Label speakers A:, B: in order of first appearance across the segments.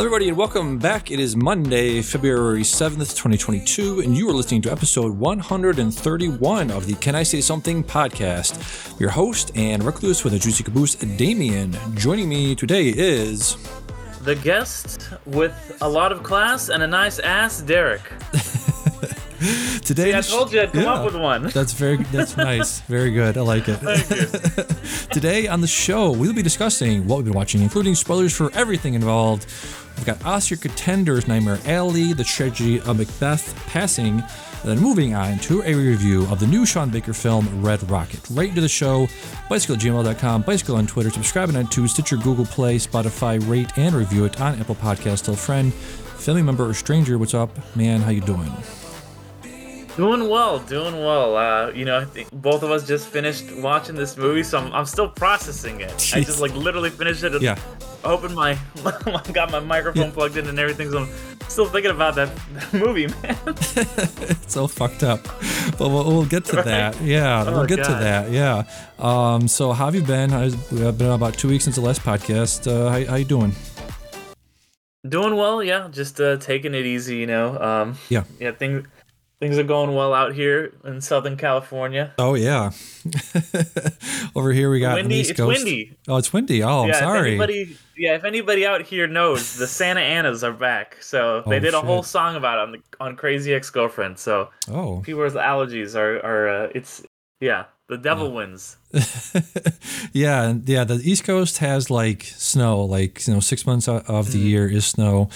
A: Hello, everybody, and welcome back. It is Monday, February 7th, 2022, and you are listening to episode 131 of the Can I Say Something podcast. Your host and recluse with a juicy caboose, Damien. Joining me today is.
B: The guest with a lot of class and a nice ass, Derek.
A: Today,
B: See, I told you I'd come up with one.
A: That's very that's nice. Very good. I like it. Today on the show, we'll be discussing what we've been watching, including spoilers for everything involved. We've got Oscar contenders Nightmare Alley, the tragedy of Macbeth passing, and then moving on to a review of the new Sean Baker film Red Rocket. Right into the show, bicycle at gmail.com, bicycle on Twitter, subscribe and on iTunes, Stitcher, Google Play, Spotify, rate and review it on Apple Podcast. Tell a friend, family member, or stranger. What's up, man? How you doing?
B: Doing well, doing well. Uh, you know, I think both of us just finished watching this movie, so I'm, I'm still processing it. I just like literally finished it.
A: Yeah.
B: Opened my, got my microphone
A: Yeah.
B: plugged in and everything, so I'm still thinking about that, that movie, man.
A: it's all fucked up. But we'll, we'll get to
B: Right?
A: that. Yeah,
B: Oh,
A: we'll get to that. Yeah. Um, so how have you been? I've uh, been about two weeks since the last podcast. Uh, how, how you doing?
B: Doing well, yeah. Just uh, taking it easy, you know. Um,
A: Yeah.
B: yeah, things things are going well out here in Southern California.
A: Oh yeah. Over here we got
B: windy.
A: East
B: It's
A: Coast.
B: windy.
A: Oh, it's windy. Oh, I'm
B: yeah,
A: sorry.
B: If anybody, yeah, if anybody out here knows, the Santa Anas are back. So they
A: Oh,
B: did a whole song about it on the on Crazy Ex Girlfriend. So
A: oh.
B: people with allergies are are uh, it's yeah, the devil wins.
A: yeah, yeah. The East Coast has like snow, like you know, six months of the
B: Mm-hmm.
A: year is snow,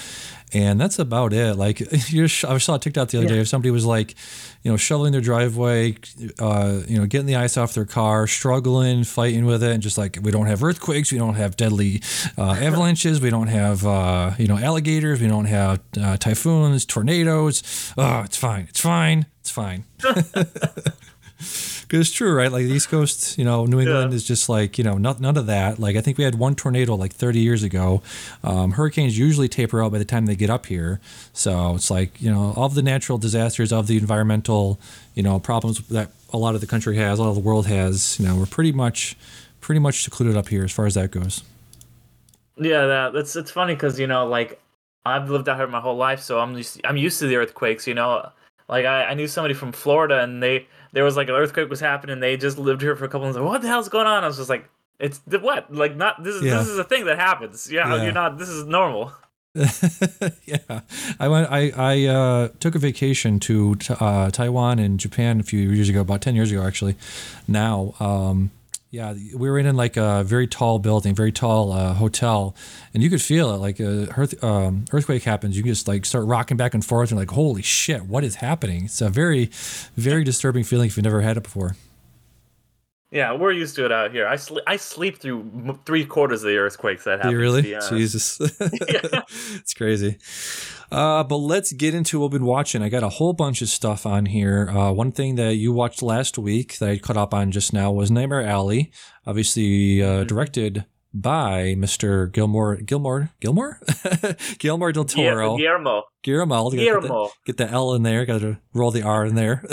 A: and that's about it. Like I saw a TikTok the other day. If somebody was like, you know, shoveling their driveway, uh, you know, getting the ice off their car, struggling, fighting with it, and just like we don't have earthquakes, we don't have deadly uh, avalanches, we don't have uh, you know alligators, we don't have uh, typhoons, tornadoes. Oh, it's fine. It's fine. It's fine. Because it's true, right? Like the East Coast, you know, New England
B: Yeah.
A: is just like, you know, not, none of that. Like I think we had one tornado like 30 years ago. Um, hurricanes usually taper out by the time they get up here. So it's like, you know, all of the natural disasters, of the environmental, you know, problems that a lot of the country has, a lot of the world has, you know, we're pretty much, pretty much secluded up here as far as that goes.
B: Yeah, that that's it's funny because you know like I've lived out here my whole life, so I'm used I'm used to the earthquakes. You know, like I, I knew somebody from Florida, and they there was like an earthquake was happening. They just lived here for a couple of months. What the hell's going on? I was just like, it's the what? Like not this is
A: Yeah.
B: this is a thing that happens. Yeah,
A: Yeah.
B: you're not. This is normal.
A: yeah, I went. I I uh, took a vacation to uh, Taiwan and Japan a few years ago, about ten years ago actually. Now, um, yeah, we were in like a very tall building, very tall uh, hotel, and you could feel it. Like a earth, um, earthquake happens, you can just like start rocking back and forth, and like, holy shit, what is happening? It's a very, very disturbing feeling if you've never had it before.
B: Yeah, we're used to it out here. I sleep I sleep through m- three quarters of the earthquakes that happen.
A: you really? Jesus. it's crazy. Uh, but let's get into what we've been watching. I got a whole bunch of stuff on here. Uh, one thing that you watched last week that I caught up on just now was Nightmare Alley, obviously uh,
B: Mm-hmm.
A: directed by Mr. Gilmore, Gilmore, Gilmore, Gilmore del Toro.
B: Guillermo.
A: Guillermo. Gotta Get the, get the L in there. Got to roll the R in there.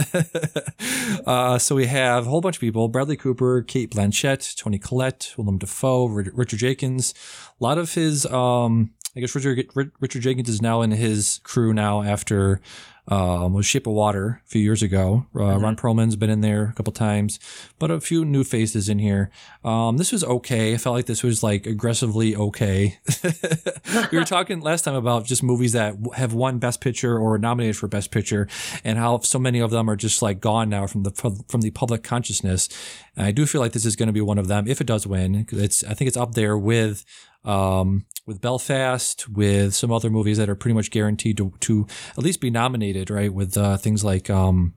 A: uh, so we have a whole bunch of people: Bradley Cooper, Cate Blanchett, Toni Collette, Willem Dafoe, Ri- Richard Jenkins. A lot of his, um, I guess Richard Ri- Richard Jenkins is now in his crew now after um, was Shape of Water a few years ago. Uh, Ron Perlman's been in there a couple times, but a few new faces in here. Um, this was okay. I felt like this was like aggressively okay. we were talking last time about just movies that have won Best Picture or nominated for Best Picture, and how so many of them are just like gone now from the from the public consciousness. And I do feel like this is going to be one of them if it does win. It's I think it's up there with um, with Belfast, with some other movies that are pretty much guaranteed to, to at least be nominated, right? With uh, things like um,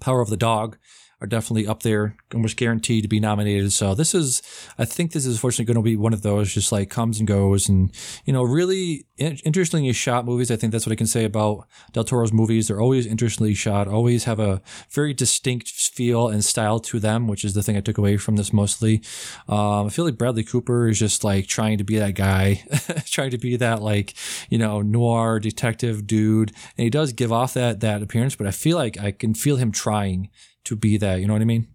A: Power of the Dog are definitely up there, almost guaranteed to be nominated. So this is, I think this is fortunately going to be one of those just like comes and goes and, you know, really in- interestingly shot movies. I think that's what I can say about Del Toro's movies. They're always interestingly shot, always have a very distinct feel and style to them, which is the thing I took away from this mostly. Um, I feel like Bradley Cooper is just like trying to be that guy, trying to be that like, you know, noir detective dude. And he does give off that, that appearance, but I feel like I can feel him trying to be there. You know what I mean?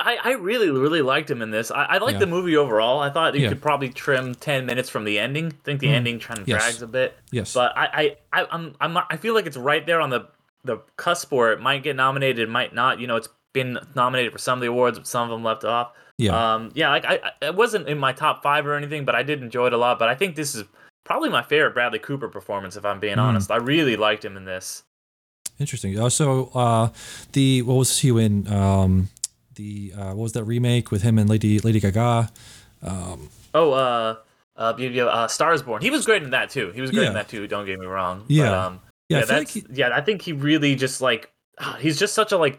B: I, I really really liked him in this. I, I like
A: Yeah.
B: the movie overall. I thought you
A: Yeah.
B: could probably trim ten minutes from the ending. I think the
A: Mm.
B: ending kind of
A: Yes.
B: drags a bit,
A: Yes.
B: but I, I, I I'm I'm I feel like it's right there on the the cusp where it might get nominated, it might not. You know, it's been nominated for some of the awards, but some of them left off.
A: yeah.
B: Um, yeah, like I, I- it wasn't in my top five or anything, but I did enjoy it a lot. But I think this is probably my favorite Bradley Cooper performance, if I'm being
A: Mm.
B: honest. I really liked him in this.
A: Interesting. Uh, so uh, the what was he in? Um, the uh, what was that remake with him and Lady Lady Gaga? Um,
B: Oh, uh, uh, uh, Stars Born. He was great in that too. He was great
A: Yeah.
B: in that too. Don't get me wrong.
A: Yeah.
B: But, um,
A: yeah,
B: yeah,
A: I like
B: that's
A: he,
B: yeah. I think he really just like he's just such a like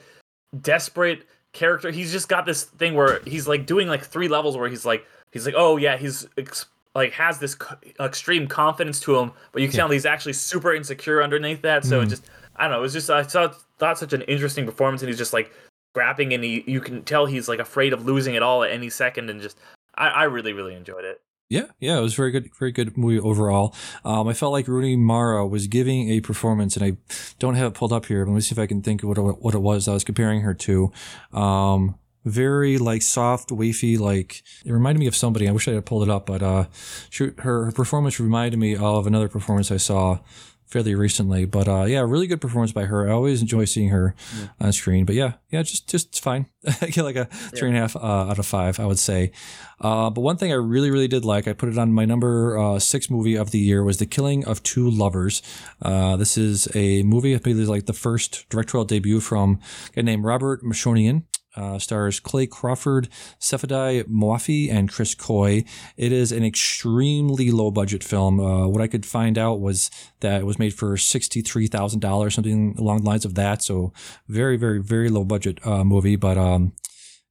B: desperate character. He's just got this thing where he's like doing like three levels where he's like he's like oh yeah he's ex- like has this co- extreme confidence to him, but you can
A: Yeah.
B: tell he's actually super insecure underneath that. So it
A: Mhm.
B: just I don't know. It was just I saw thought such an interesting performance, and he's just like grabbing and he you can tell he's like afraid of losing it all at any second, and just I, I really really enjoyed it.
A: Yeah, yeah, it was very good, very good movie overall. Um, I felt like Rooney Mara was giving a performance, and I don't have it pulled up here. But let me see if I can think of what it, what it was I was comparing her to. Um, very like soft, wafy, like it reminded me of somebody. I wish I had pulled it up, but uh, she, her, her performance reminded me of another performance I saw fairly recently. But uh, yeah, really good performance by her. I always enjoy seeing her on screen. But yeah, yeah, just just it's fine. I get like a three and a half uh, out of five, I would say. Uh, but one thing I really, really did like, I put it on my number uh, six movie of the year, was The Killing of Two Lovers. Uh, this is a movie, I believe, it's like the first directorial debut from a guy named Robert Machoian. Uh, stars Clayne Crawford, Sepideh Moafi, and Chris Coy. It is an extremely low budget film. Uh, what I could find out was that it was made for $63,000, something along the lines of that. So very, very, very low budget uh, movie. But um,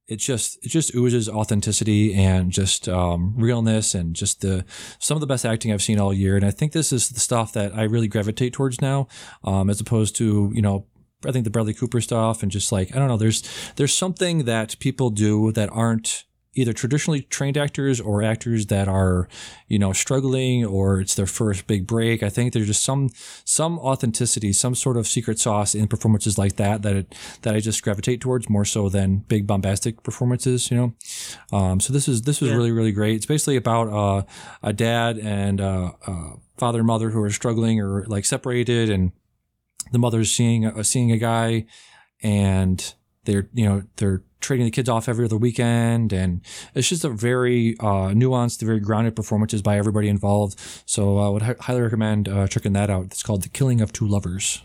A: it just it just oozes authenticity and just um, realness and just the some of the best acting I've seen all year. And I think this is the stuff that I really gravitate towards now, um, as opposed to you know I think the Bradley Cooper stuff and just like I don't know. There's there's something that people do that aren't either traditionally trained actors or actors that are you know struggling or it's their first big break. I think there's just some some authenticity, some sort of secret sauce in performances like that that it, that I just gravitate towards more so than big bombastic performances. You know, um, so this is this was
B: Yeah.
A: really really great. It's basically about uh, a dad and uh, uh, father and mother who are struggling or like separated, and the mother's seeing uh, seeing a guy, and they're you know they're trading the kids off every other weekend, and it's just a very uh, nuanced, very grounded performances by everybody involved. So I would hi- highly recommend uh, checking that out. It's called The Killing of Two Lovers.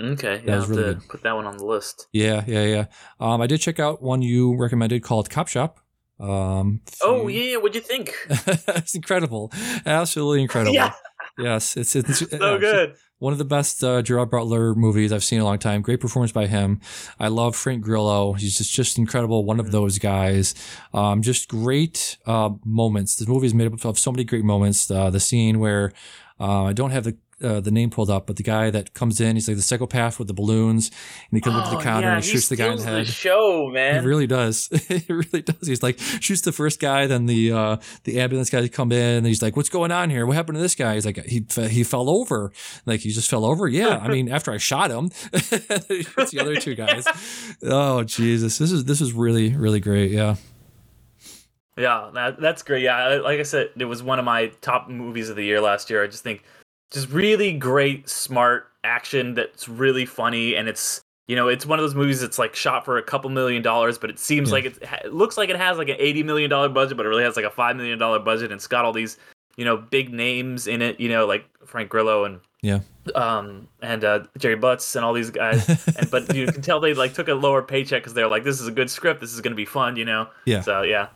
B: Okay,
A: That
B: yeah,
A: was
B: have
A: really
B: put that one on the list.
A: Yeah, yeah, yeah. Um, I did check out one you recommended called Cop Shop. Um,
B: Oh
A: few-
B: yeah, what'd you think?
A: it's incredible, absolutely incredible.
B: Yeah.
A: Yes, it's it's,
B: so good.
A: One of the best uh, Gerard Butler movies I've seen in a long time. Great performance by him. I love Frank Grillo. He's just just incredible. One of those guys. Um, just great uh, moments. This movie is made up of so many great moments. Uh, the scene where uh, I don't have the uh, the name pulled up, but the guy that comes in, he's like the psychopath with the balloons, and he comes up to
B: Oh,
A: the counter
B: yeah,
A: and he shoots the guy in the head.
B: show, man.
A: He really does. He really does. He's like shoots the first guy, then the uh, the ambulance guys come in, and he's like, "What's going on here? What happened to this guy?" He's like, "He he fell over. Like he just fell over." Yeah, I mean, after I shot him, shoots the other two guys. Oh Jesus, this is this is really really great. Yeah,
B: Yeah, that, that's great. Yeah, like I said, it was one of my top movies of the year last year. I just think just really great, smart action that's really funny, and it's you know it's one of those movies that's like shot for a couple million dollars, but it seems
A: Yeah.
B: like it, it looks like it has like an eighty million dollar budget, but it really has like a five million dollar budget, and it's got all these you know big names in it. You know, like Frank Grillo and
A: yeah,
B: um and uh Jerry Butts and all these guys. and, but you can tell they like took a lower paycheck because they're like, this is a good script. This is going to be fun. You know.
A: Yeah.
B: So yeah.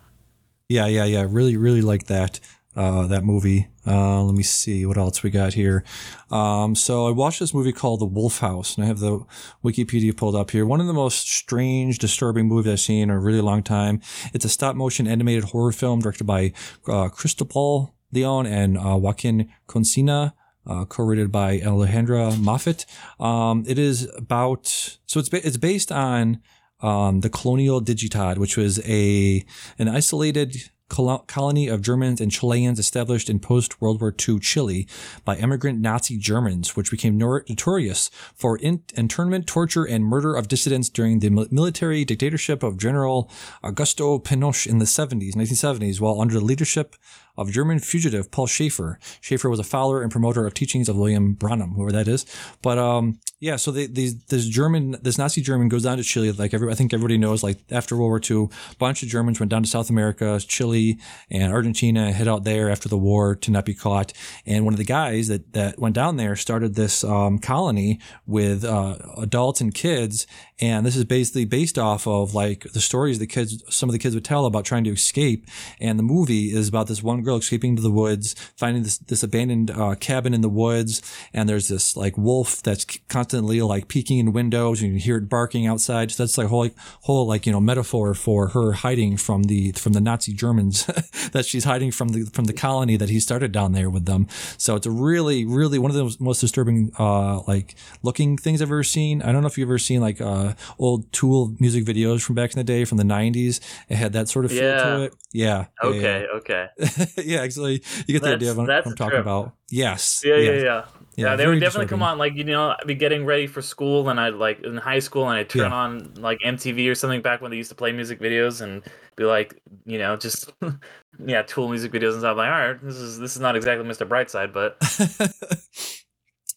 A: yeah, yeah, yeah. Really really like that. Uh, that movie. Uh, let me see what else we got here. Um, so I watched this movie called The Wolf House, and I have the Wikipedia pulled up here. One of the most strange, disturbing movies I've seen in a really long time. It's a stop motion animated horror film directed by uh, Cristobal Leon and uh, Joaquin Cociña. Uh, co-written by Alejandra Moffat. Um, it is about so it's ba- it's based on um, the Colonia Dignidad, which was a an isolated colony of Germans and Chileans established in post World War II Chile by emigrant Nazi Germans, which became notorious for in- internment, torture, and murder of dissidents during the mil- military dictatorship of General Augusto Pinochet in the 70s, 1970s, while under the leadership of German fugitive Paul Schaefer. Schaefer was a follower and promoter of teachings of William Branham, whoever that is. But um, yeah, so this German, this Nazi German goes down to Chile. Like every, I think everybody knows. Like after World War II, a bunch of Germans went down to South America, Chile, and Argentina. Hid out there after the war to not be caught. And one of the guys that that went down there started this um, colony with uh, adults and kids. And this is basically based off of like the stories the kids, some of the kids would tell about trying to escape. And the movie is about this one girl escaping to the woods, finding this this abandoned uh, cabin in the woods, and there's this like wolf that's constantly like peeking in windows, and you hear it barking outside. So that's like whole whole like you know metaphor for her hiding from the from the Nazi Germans that she's hiding from the from the colony that he started down there with them. So it's a really really one of the most disturbing uh like looking things I've ever seen. I don't know if you've ever seen like uh Uh, old Tool music videos from back in the day from the 90s. It had that sort of feel
B: Yeah.
A: to it. Yeah. yeah,
B: Okay, okay.
A: Yeah, yeah actually, you get the
B: That's-
A: idea of what I'm talking
B: trip.
A: about. Yes.
B: Yeah, yeah, yeah. Yeah, they would definitely come on like you know I'd be getting ready for school and I'd like in high school and I'd turn
A: Yeah.
B: on like MTV or something back when they used to play music videos and be like you know just yeah Tool music videos and stuff like all right this is this is not exactly Mr. Brightside but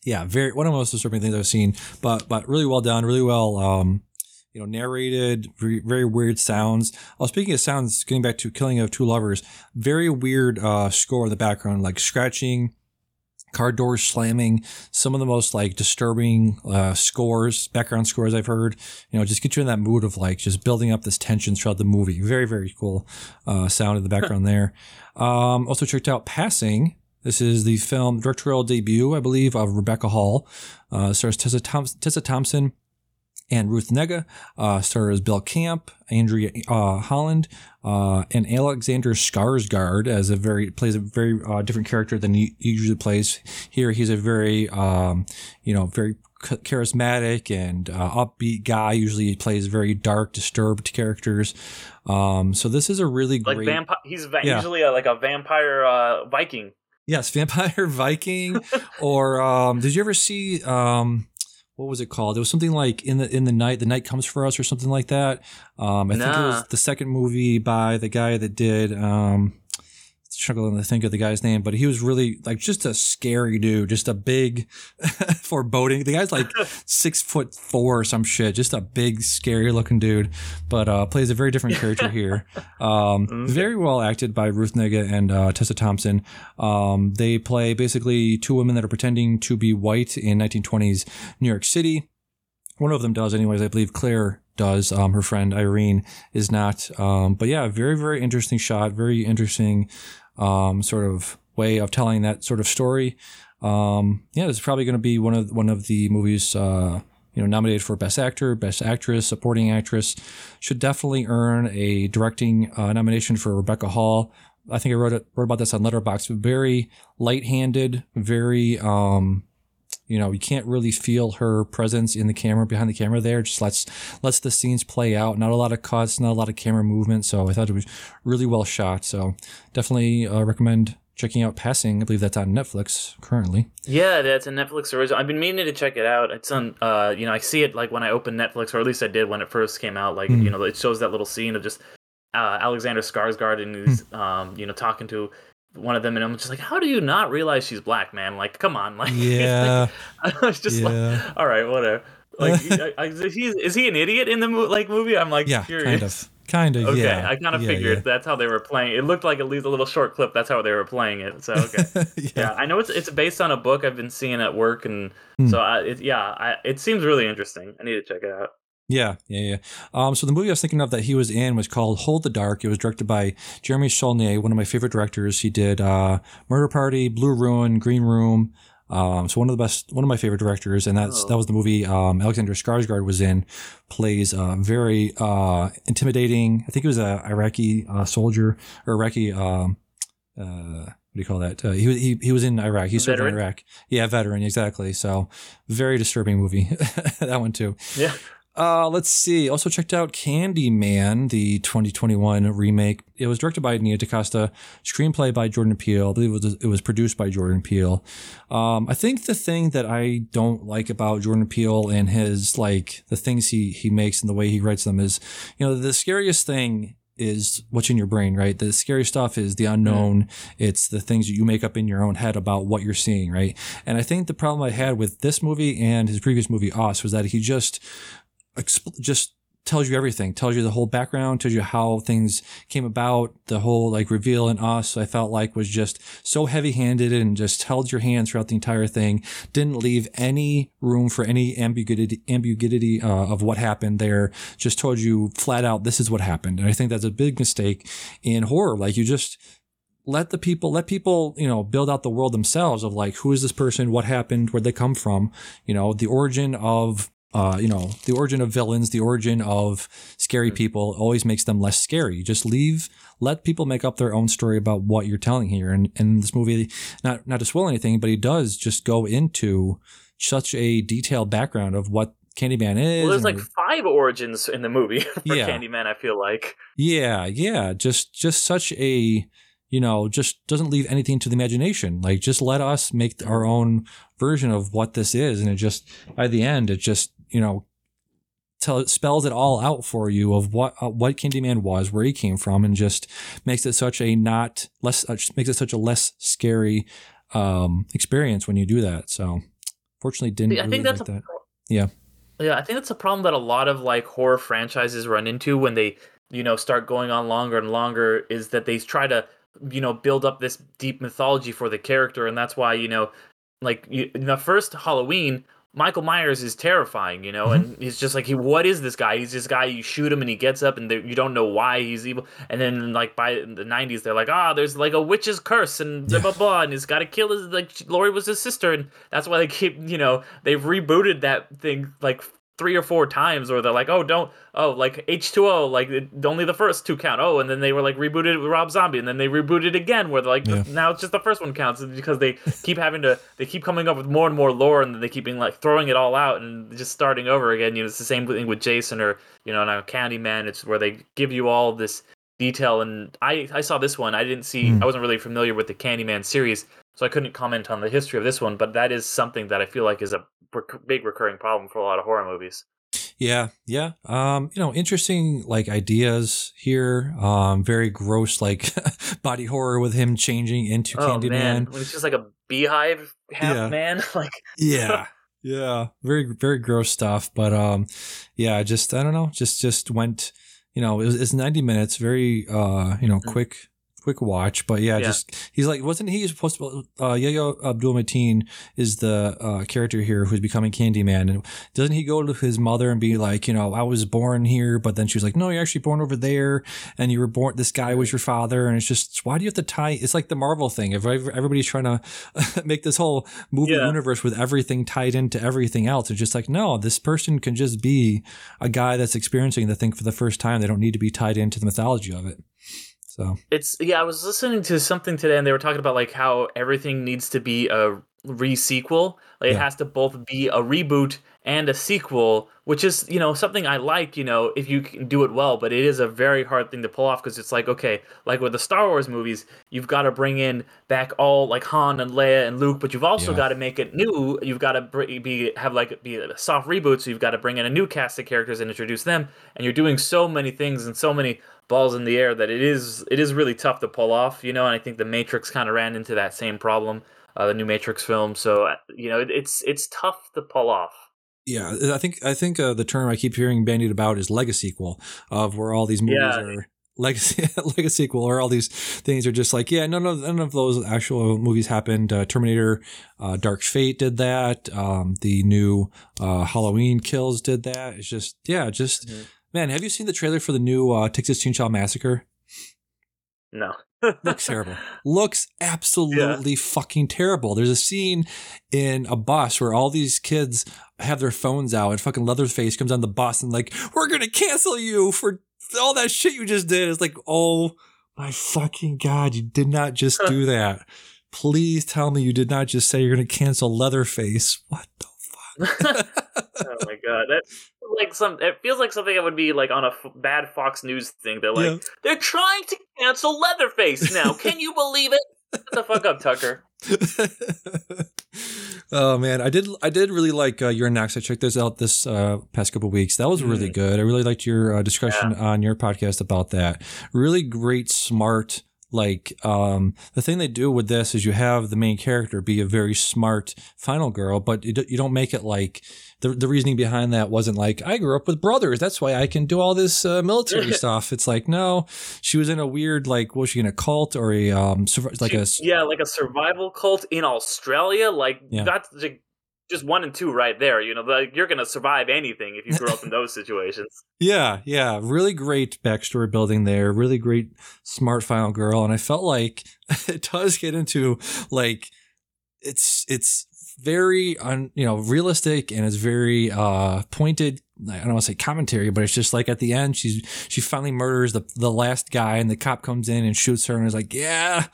A: yeah, very one of the most disturbing things I've seen, but but really well done, really well um you know narrated, very, very weird sounds. Oh, speaking of sounds, getting back to Killing of Two Lovers, very weird uh score in the background, like scratching, car doors slamming, some of the most like disturbing uh scores, background scores I've heard. You know, just get you in that mood of like just building up this tension throughout the movie. Very very cool uh sound in the background there. Um also checked out Passing. This is the film directorial debut, I believe, of Rebecca Hall. Uh, stars Tessa, Thom- Tessa Thompson and Ruth Negga. Uh, stars Bill Camp, Andrea uh, Holland, uh, and Alexander Skarsgård as a very plays a very uh, different character than he usually plays. Here, he's a very um, you know very charismatic and uh, upbeat guy. Usually, he plays very dark, disturbed characters. Um, so this is a really
B: like
A: great.
B: vampire he's va-
A: Yeah.
B: usually a, like a vampire uh, Viking
A: Yes, Vampire Viking, or um, did you ever see um, what was it called? It was something like in the in the night, the night comes for us, or something like that. Um, I think it was the second movie by the guy that did. Um, struggling to think of the guy's name, but he was really like just a scary dude, just a big foreboding. The guy's like six foot four or some shit, just a big, scary looking dude, but uh, plays a very different character here. Um,
B: Okay.
A: Very well acted by Ruth Negga and uh, Tessa Thompson. Um, they play basically two women that are pretending to be white in 1920s New York City. One of them does, anyways. I believe Claire does. Um, her friend Irene is not. Um, but yeah, very, very interesting shot. Very interesting um, sort of way of telling that sort of story. Um, yeah, it's probably going to be one of one of the movies. Uh, you know, nominated for Best Actor, Best Actress, Supporting Actress. Should definitely earn a directing uh, nomination for Rebecca Hall. I think I wrote it, wrote about this on Letterboxd. Very light-handed, very um, you know, you can't really feel her presence in the camera behind the camera there. Just lets lets the scenes play out. Not a lot of cuts, not a lot of camera movement. So I thought it was really well shot. So definitely uh, recommend checking out Passing. I believe that's on Netflix currently.
B: Yeah, that's a Netflix original. I've been meaning to check it out. It's on, uh, you know, I see it like when I open Netflix, or at least I did when it first came out. Like,
A: Hmm.
B: you know, it shows that little scene of just uh, Alexander Skarsgård and he's,
A: Hmm.
B: um, you know, talking to one of them, and I'm just like, how do you not realize she's black, man? Like, come on, like,
A: Yeah,
B: I was just like, all right, whatever. Like, I, I, is he is he an idiot in the mo- like movie? I'm like,
A: yeah,
B: curious.
A: kind of, kind of.
B: Okay,
A: yeah,
B: I kind of
A: yeah,
B: figured that's how they were playing. It looked like at least a little short clip. That's how they were playing it. So okay.
A: Yeah.
B: yeah,
A: yeah.
B: I know it's it's based on a book I've been seeing at work, and
A: Hmm.
B: so I, it, yeah, I, it seems really interesting. I need to check it out.
A: Yeah, yeah, yeah. Um, so the movie I was thinking of that he was in was called Hold the Dark. It was directed by Jeremy Saulnier, one of my favorite directors. He did uh, Murder Party, Blue Ruin, Green Room. Um, so one of the best, one of my favorite directors, and that's
B: Oh.
A: that was the movie um, Alexander Skarsgård was in. Plays uh, very uh, intimidating. I think he was a Iraqi uh, soldier or Iraqi. Um, uh, what do you call that? Uh, he, was- he he was in Iraq. He served in? Iraq. Yeah, veteran exactly. So very disturbing movie. that one too.
B: Yeah,
A: Uh, let's see. Also checked out Candyman, the 2021 remake. It was directed by Nia DaCosta, screenplay by Jordan Peele. I believe it was, it was produced by Jordan Peele. Um, I think the thing that I don't like about Jordan Peele and his like the things he he makes and the way he writes them is, you know, the scariest thing is what's in your brain, right? The scary stuff is the unknown. It's the things that you make up in your own head about what you're seeing, right? And I think the problem I had with this movie and his previous movie Us was that he just just tells you everything, tells you the whole background, tells you how things came about, the whole like reveal in us, I felt like was just so heavy handed and just held your hands throughout the entire thing. Didn't leave any room for any ambiguity, ambiguity uh, of what happened there. Just told you flat out, this is what happened. And I think that's a big mistake in horror. Like you just, let the people let people you know build out the world themselves of like who is this person what happened where'd they come from you know the origin of uh, you know, the origin of villains, the origin of scary people always makes them less scary. Just leave, let people make up their own story about what you're telling here. And, in this movie, not, not to spoil anything, but he does just go into such a detailed background of what Candyman is.
B: Well, there's like five origins in the movie for yeah. Candyman, I feel like.
A: Yeah, yeah. Just, just such a, you know, just doesn't leave anything to the imagination. Like, just let us make our own version of what this is. And it just, by the end, it just you know, tell spells it all out for you of what uh, what Candyman was, where he came from, and just makes it such a not less uh, makes it such a less scary um, experience when you do that. So, fortunately, didn't. I really think that's like that. yeah.
B: Yeah, I think that's a problem that a lot of like horror franchises run into when they, you know, start going on longer and longer. Is that they try to, you know, build up this deep mythology for the character, and that's why you know, like you, in the first Halloween, Michael Myers is terrifying, you know, mm-hmm. and he's just like, he, what is this guy? He's this guy. You shoot him, and he gets up, and you don't know why he's evil. And then, like by the '90s, they're like, ah, oh, there's like a witch's curse, and blah blah blah, and he's got to kill his like Laurie was his sister, and that's why they keep, you know, they've rebooted that thing like three or four times where they're like, oh, don't, oh, like H2O, like it, only the first two count. Oh, and then they were like rebooted with Rob Zombie, and then they rebooted again where they're like, yeah. now it's just the first one counts because they keep having to, they keep coming up with more and more lore, and they keep being like throwing it all out and just starting over again. You know, it's the same thing with Jason or you know now Candyman. It's where they give you all this detail, and I I saw this one. I didn't see, mm. I wasn't really familiar with the Candyman series, so I couldn't comment on the history of this one. But that is something that I feel like is a big recurring problem for a lot of horror movies.
A: Yeah, yeah. Um, you know, interesting like ideas here. Um, very gross like body horror with him changing into oh, Candyman. Man.
B: When it's just like a beehive half yeah. man. like
A: Yeah. Yeah. Very very gross stuff. But um yeah, just I don't know, just just went you know, it was, it's 90 minutes, very uh, you know, mm. quick quick watch. But yeah, yeah, just he's like, wasn't he supposed to? Uh, Yahya Abdul Mateen is the uh, character here who's becoming Candyman, and doesn't he go to his mother and be like, you know, I was born here, but then she was like, no, you're actually born over there, and you were born. This guy was your father, and it's just why do you have to tie? It's like the Marvel thing. If everybody's trying to make this whole movie yeah. universe with everything tied into everything else, it's just like no, this person can just be a guy that's experiencing the thing for the first time. They don't need to be tied into the mythology of it. So
B: it's yeah, I was listening to something today and they were talking about like how everything needs to be a re-sequel. Like yeah. it has to both be a reboot and a sequel, which is, you know, something I like, you know, if you can do it well, but it is a very hard thing to pull off because it's like, okay, like with the Star Wars movies, you've got to bring in back all like Han and Leia and Luke, but you've also yeah. got to make it new. You've got to be have like be a soft reboot, so you've got to bring in a new cast of characters and introduce them, and you're doing so many things and so many balls in the air that it is it is really tough to pull off, you know. And I think the Matrix kind of ran into that same problem, uh, the new Matrix film. So uh, you know, it, it's it's tough to pull off.
A: Yeah, I think I think uh, the term I keep hearing bandied about is legacy sequel, of where all these movies yeah. are legacy legacy sequel, or all these things are just like yeah, none of none of those actual movies happened. Uh, Terminator, uh, Dark Fate did that. Um, the new uh, Halloween Kills did that. It's just yeah, just. Mm-hmm Man, have you seen the trailer for the new uh, Texas Chainsaw Massacre?
B: No.
A: Looks terrible. Looks absolutely yeah. fucking terrible. There's a scene in a bus where all these kids have their phones out and fucking Leatherface comes on the bus and like, we're gonna cancel you for all that shit you just did. It's like, oh my fucking god, you did not just do that. Please tell me you did not just say you're gonna cancel Leatherface. What the fuck?
B: oh my god, that like some. It feels like something that would be like on a f- bad Fox News thing. They're like,
A: Yeah.
B: they're trying to cancel Leatherface now. Can you believe it? Shut the fuck up, Tucker.
A: oh man, I did I did really like uh, your next. I checked this out this uh, past couple weeks. That was really
B: Mhm.
A: good. I really liked your uh, discussion on your podcast about that. Really great, smart. Like um, the thing they do with this is you have the main character be a very smart final girl, but you don't make it like the the reasoning behind that wasn't like I grew up with brothers, that's why I can do all this uh, military stuff. It's like no, she was in a weird like was she in a cult or a um like
B: She-
A: a
B: yeah, like a survival cult in Australia. Like
A: Yeah.
B: that's like, just one and two right there. You know, like you're gonna survive anything if you grew up in those situations.
A: Yeah, yeah, really great backstory building there. Really great, smart final girl, and I felt like it does get into like it's it's very un, you know realistic and it's very uh pointed. I don't want to say commentary, but it's just like at the end, she's she finally murders the the last guy, and the cop comes in and shoots her, and is like, yeah.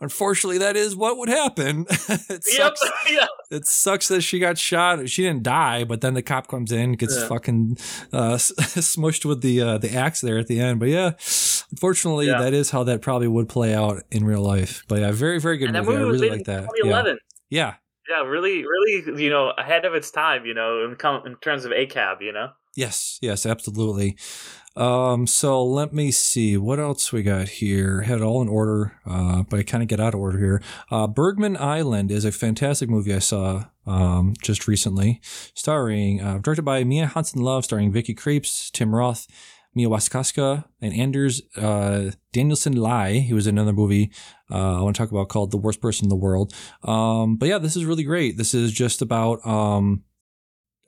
A: Unfortunately, that is what would happen. it
B: yep.
A: sucks
B: yeah.
A: it sucks that she got shot. She didn't die, but then the cop comes in, gets
B: Yeah.
A: fucking uh, smushed with the uh, the axe there at the end. But yeah, unfortunately,
B: Yeah.
A: that is how that probably would play out in real life. But yeah, very very good
B: And
A: movie. I really like that.
B: 2011.
A: yeah,
B: Yeah, really, really, you know, ahead of its time. You know, in, com- in terms of ACAB. You know.
A: yes, yes, absolutely. Um, so let me see what else we got here. Had it all in order, uh, but I kind of get out of order here. Uh, Bergman Island is a fantastic movie I saw um, just recently, starring uh, directed by Mia Hansen Love, starring Vicky Krieps, Tim Roth, Mia Wasikowska, and Anders uh, Danielsen Lie. He was in another movie uh, I want to talk about called The Worst Person in the World. Um, but yeah, this is really great. This is just about um,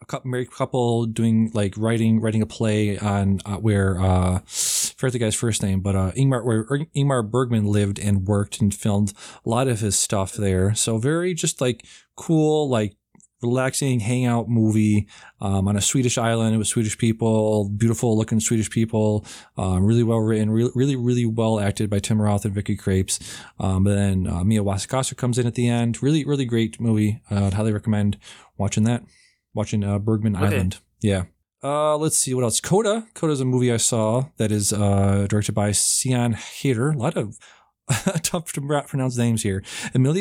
A: a couple, married couple doing like writing writing a play on uh, where uh, forget the guy's first name, but uh, Ingmar where Ingmar Bergman lived and worked and filmed a lot of his stuff there. So very just like cool, like relaxing hangout movie um, on a Swedish island with Swedish people, beautiful looking Swedish people, um, really well written, really, really, really well acted by Tim Roth and Vicky Krieps. Um, but then uh, Mia Wasikowska comes in at the end. Really, really great movie. Uh, I'd highly recommend watching that. Watching uh, Bergman
B: Okay.
A: Island. Yeah. Uh, let's see what else. Coda. Coda is a movie I saw that is uh, directed by Sian Heder. A lot of tough to pronounce names here.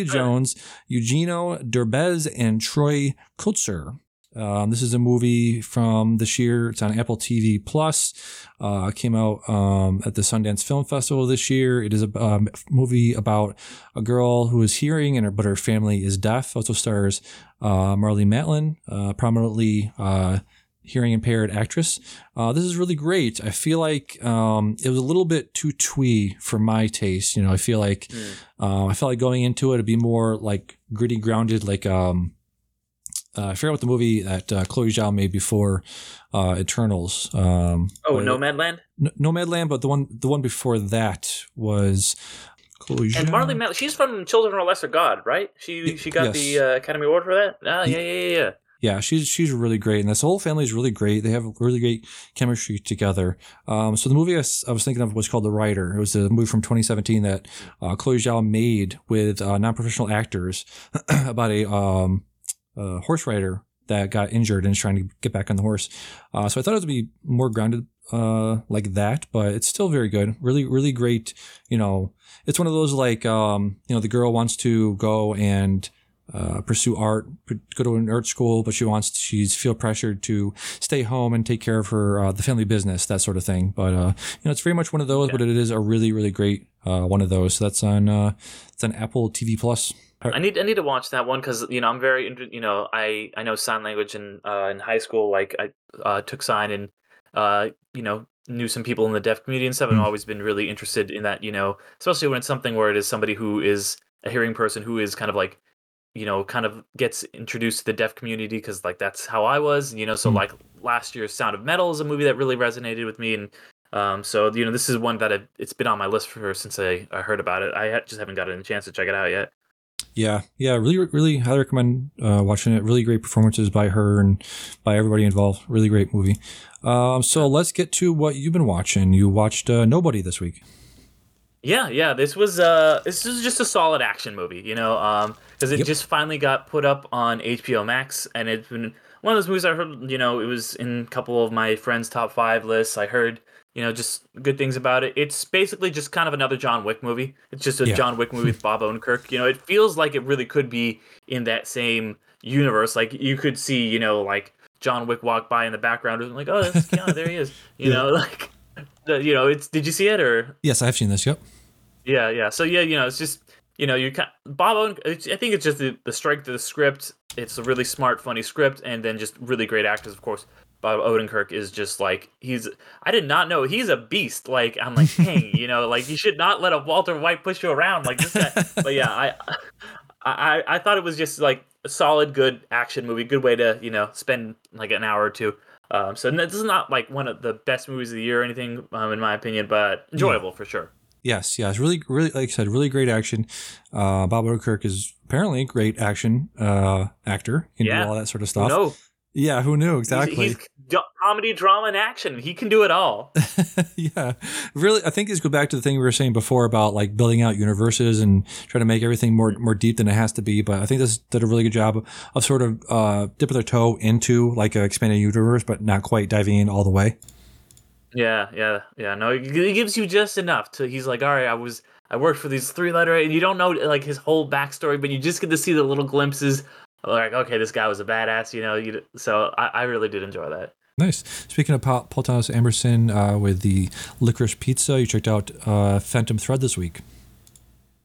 B: Sure.
A: Jones, Eugenio Derbez, and Troy Kotsur. Um, this is a movie from this year. It's on Apple TV Plus. Uh, came out um, at the Sundance Film Festival this year. It is a um, movie about a girl who is hearing and her, but her family is deaf. Also stars uh, Marlee Matlin, uh, prominently uh, hearing impaired actress. Uh, this is really great. I feel like um, it was a little bit too twee for my taste. You know, I feel like
B: Mm.
A: uh, I felt like going into it to be more like gritty, grounded, like um, uh, I forget what the movie that uh, Chloe Zhao made before uh, Eternals. Um,
B: Oh, Nomadland.
A: N- Nomadland, but the one the one before that was Chloe
B: And Marlee she's from Children of a Lesser God, right? She she got
A: yes.
B: the uh, Academy Award for that. Ah, yeah, yeah, yeah, yeah.
A: She's she's really great, and this whole family is really great. They have really great chemistry together. Um, so the movie I, was thinking of was called The Rider. It was a movie from 2017 that uh, Chloe Zhao made with uh, non-professional actors about a um, uh, horse rider that got injured and is trying to get back on the horse. Uh, so I thought it would be more grounded uh, like that, but it's still very good. Really, really great. You know, it's one of those like um, you know the girl wants to go and uh, pursue art, go to an art school, but she wants she's feel pressured to stay home and take care of her uh, the family business, that sort of thing. But uh, you know, it's very much one of those, but it is a really really great uh, one of those. So that's on uh, it's on Apple TV Plus.
B: I need I need to watch that one because you know I'm very you know I I know sign language in uh, in high school like I uh, took sign and uh, you know knew some people in the deaf community and stuff and
A: Mm.
B: I've always been really interested in that you know especially when it's something where it is somebody who is a hearing person who is kind of like you know kind of gets introduced to the deaf community because like that's how I was you know so
A: Mm.
B: like last year's Sound of Metal is a movie that really resonated with me and um, so you know this is one that i it's been on my list for since I, I heard about it I just haven't gotten a chance to check it out yet.
A: Yeah, yeah, really, really highly recommend uh, watching it. Really great performances by her and by everybody involved. Really great movie. Um, so let's get to what you've been watching. You watched uh, Nobody this week.
B: Yeah, yeah. This was uh this is just a solid action movie, you know, um because it
A: Yep.
B: just finally got put up on HBO Max and it's been one of those movies I heard. You know, it was in a couple of my friends' top five lists. I heard you know just good things about it. It's basically just kind of another John Wick movie. It's just a
A: Yeah.
B: John Wick movie with Bob Odenkirk. You know, it feels like it really could be in that same universe. Like you could see, you know, like John Wick walk by in the background and like, oh, that's Keanu. there he is. You
A: Yeah.
B: know, like. You know, it's. Did you see it or
A: Yes, I've seen this. Yep.
B: yeah, yeah. So yeah, you know, it's just you know, you kind Bob. I think it's just the, the strength of the script. It's a really smart, funny script, and then just really great actors. Of course, Bob Odenkirk is just like he's. I did not know he's a beast. Like I'm like, dang, you know, like you should not let a Walter White push you around like this. Guy. but yeah, I, I, I thought it was just like a solid, good action movie. Good way to you know spend like an hour or two. Um, so this is not like one of the best movies of the year or anything, um, in my opinion, but enjoyable for sure.
A: Yes, yes, really, really, like I said, really great action. Uh, Bob Odenkirk is apparently a great action uh, actor. He can
B: Yeah.
A: do all that sort of stuff.
B: No,
A: Yeah, who knew exactly?
B: He's, d- comedy, drama, and action. He can do it all.
A: yeah, really. I think this goes back to the thing we were saying before about like building out universes and trying to make everything more more deep than it has to be. But I think this did a really good job of, of sort of uh, dipping their toe into like an expanded universe, but not quite diving in all the way.
B: Yeah, yeah, yeah. No, he he gives you just enough to. He's like, all right, I was, I worked for these three letter, and you don't know like his whole backstory, but you just get to see the little glimpses. Like, okay, this guy was a badass, you know. You, so I, I really did enjoy that.
A: Nice. Speaking of Paul, Paul Thomas Anderson uh, with the licorice pizza, you checked out uh, Phantom Thread this week.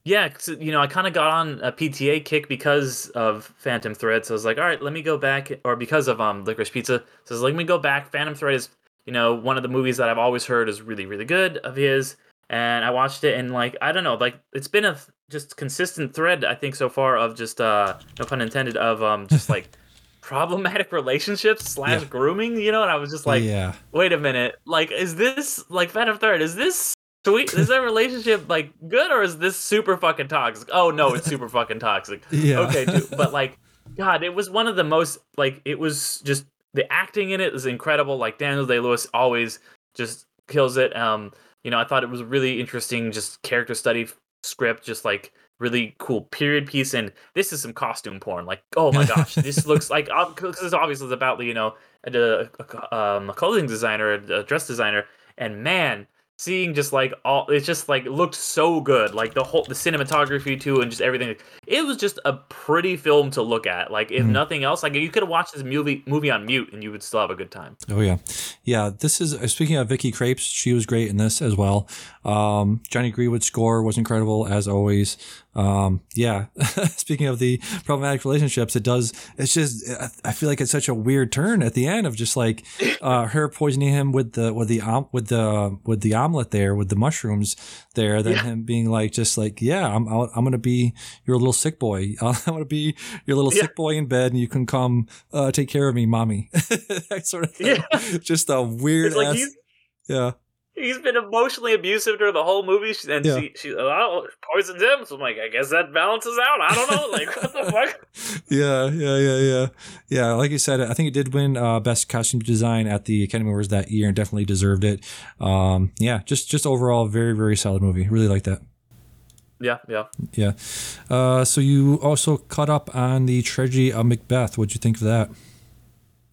B: Yeah, 'cause, you know, I kind of got on a PTA kick because of Phantom Thread. So I was like, all right, let me go back, or because of um Licorice Pizza. So I was like, let me go back. Phantom Thread is, you know, one of the movies that I've always heard is really, really good of his. And I watched it, and like, I don't know, like it's been a just consistent thread, I think, so far of just uh, no pun intended, of um, just like problematic relationships slash
A: Yeah.
B: grooming, you know. And I was just like,
A: yeah,
B: wait a minute like is this like phantom thread is this sweet is that relationship like good or is this super fucking toxic oh no it's super fucking toxic
A: yeah.
B: okay dude but like god it was one of the most like it was just the acting in it is incredible. Like daniel day lewis always just kills it. Um you know i thought it was a really interesting just character study script just like really cool period piece. And this is some costume porn. Like oh my gosh this looks like because it's obviously about you know a, a, um, a clothing designer a dress designer. And man seeing just like all it's just like looked so good like the whole the cinematography too and just everything it was just a pretty film to look at like if
A: Mhm.
B: nothing else like you could have watched this movie movie on mute and you would still have a good time
A: Oh yeah, yeah. This is uh, speaking of Vicky Krieps. She was great in this as well. Um, Jonny Greenwood's score was incredible as always. Um, yeah. speaking of the problematic relationships, it does. It's just I- feel like it's such a weird turn at the end of just like uh, her poisoning him with the with the om- with the with the omelet there with the mushrooms there. Then
B: Yeah.
A: him being like just like yeah, I'm I'll, I'm gonna be your little sick boy. I'm gonna be your little
B: Yeah.
A: sick boy in bed, and you can come uh, take care of me, mommy. that sort of thing.
B: Yeah.
A: just a weird
B: it's like
A: ass.
B: he's
A: Yeah,
B: he's been emotionally abusive during the whole movie and
A: Yeah.
B: she she oh, poisoned him so i'm like i guess that balances out i don't know like what the fuck
A: yeah, yeah, yeah, yeah, yeah. Like you said, I think it did win uh, best costume design at the Academy Awards that year, and definitely deserved it. Um, yeah, just just overall, very very solid movie. Really like that.
B: yeah yeah
A: Yeah. Uh, so you also caught up on the tragedy of Macbeth. What'd you think of that?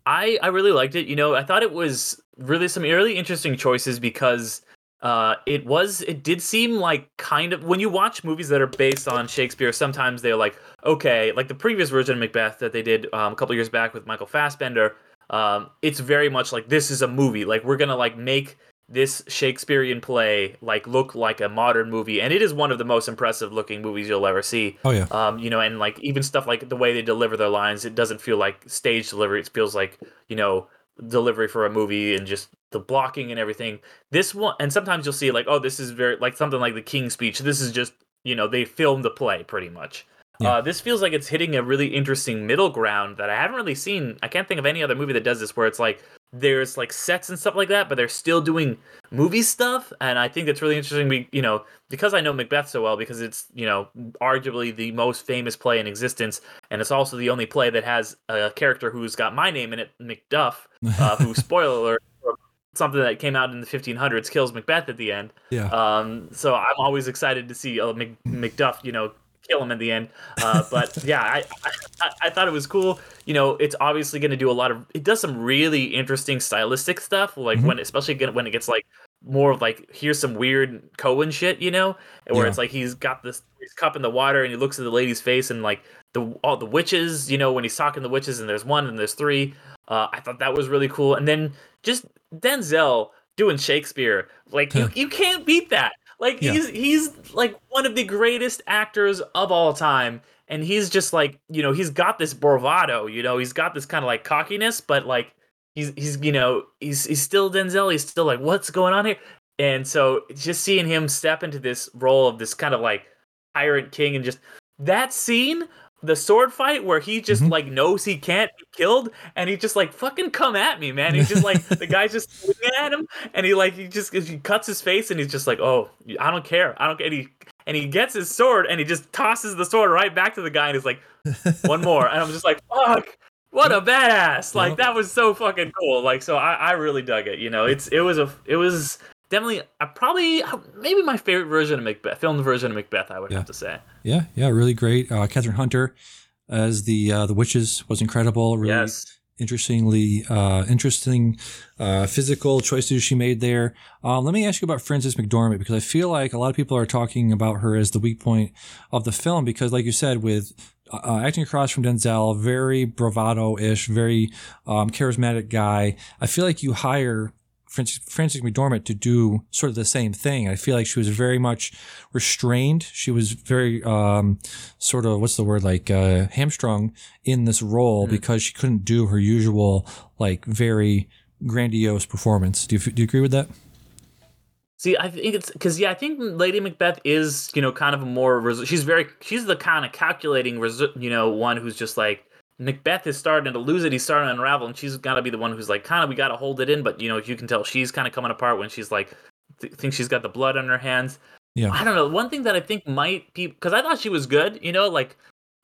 B: I I really liked it. You know, I thought it was really some really interesting choices because uh it was it did seem like kind of when you watch movies that are based on Shakespeare, sometimes they're like, okay, like the previous version of Macbeth that they did um, a couple years back with Michael Fassbender, um, it's very much like this is a movie. Like we're gonna like make this Shakespearean play like look like a modern movie, and it is one of the most impressive looking movies you'll ever see.
A: Oh yeah,
B: Um, you know, and like even stuff like the way they deliver their lines, it doesn't feel like stage delivery. It feels like you know delivery for a movie and just the blocking and everything. This one, and sometimes you'll see like, oh, this is very like something like the King's Speech. This is just you know they filmed the play pretty much.
A: Yeah.
B: Uh, this feels like it's hitting a really interesting middle ground that I haven't really seen. I can't think of any other movie that does this where it's like there's like sets and stuff like that, but they're still doing movie stuff. And I think that's really interesting. We, you know, because I know Macbeth so well, because it's, you know, arguably the most famous play in existence. And it's also the only play that has a character who's got my name in it, Macduff, uh, who, spoiler alert, something that came out in the 1500s kills Macbeth at the end.
A: yeah,
B: Um, so I'm always excited to see uh, Mac- Macduff, you know, kill him in the end. Uh, but yeah, I, I I thought it was cool. You know, it's obviously going to do a lot of. It does some really interesting stylistic stuff, like
A: Mhm.
B: when especially when it gets like more of like here's some weird Coen shit, you know, where
A: Yeah.
B: it's like he's got this his cup in the water and he looks at the lady's face and like the all the witches, you know, when he's talking to the witches and there's one and there's three. Uh, I thought that was really cool, and then just Denzel doing Shakespeare, like you, you can't beat that. Like
A: Yeah.
B: he's he's like one of the greatest actors of all time, and he's just like you know he's got this bravado, you know, he's got this kind of like cockiness, but like he's he's you know he's he's still Denzel, he's still like what's going on here, and so just seeing him step into this role of this kind of like tyrant king and just that scene the sword fight where he just
A: Mhm.
B: like knows he can't be killed and he just like fucking come at me man. He's just like the guy's just swinging at him and he like he just he cuts his face and he's just like oh i don't care. I don't and he and he gets his sword and he just tosses the sword right back to the guy and he's like one more. And i'm just like fuck. What a badass. Like that was so fucking cool. Like so i i really dug it you know? It's it was a it was definitely uh, probably uh, maybe my favorite version of macbeth filmed version of macbeth i would
A: Yeah.
B: have to say
A: Yeah, yeah, really great. Uh, Kathryn Hunter as the uh, the witches was incredible. Really
B: yes
A: interestingly uh, interesting uh, physical choices she made there. Um, let me ask you about Frances McDormand because I feel like a lot of people are talking about her as the weak point of the film because, like you said, with uh, acting across from Denzel, very bravado-ish, very um, charismatic guy. I feel like you hire Frances, Frances McDormand to do sort of the same thing. I feel like she was very much restrained. She was very um, sort of what's the word like uh, hamstrung in this role
B: Mhm.
A: because she couldn't do her usual like very grandiose performance. Do you, do you agree with that?
B: See, I think it's because yeah, I think Lady Macbeth is you know kind of a more res- she's very she's the kind of calculating res- you know one who's just like Macbeth is starting to lose it, he's starting to unravel, and she's got to be the one who's like kind of we got to hold it in, but you know if you can tell she's kind of coming apart when she's like th- thinks she's got the blood on her hands.
A: Yeah.
B: I don't know. One thing that I think might be because I thought she was good, you know, like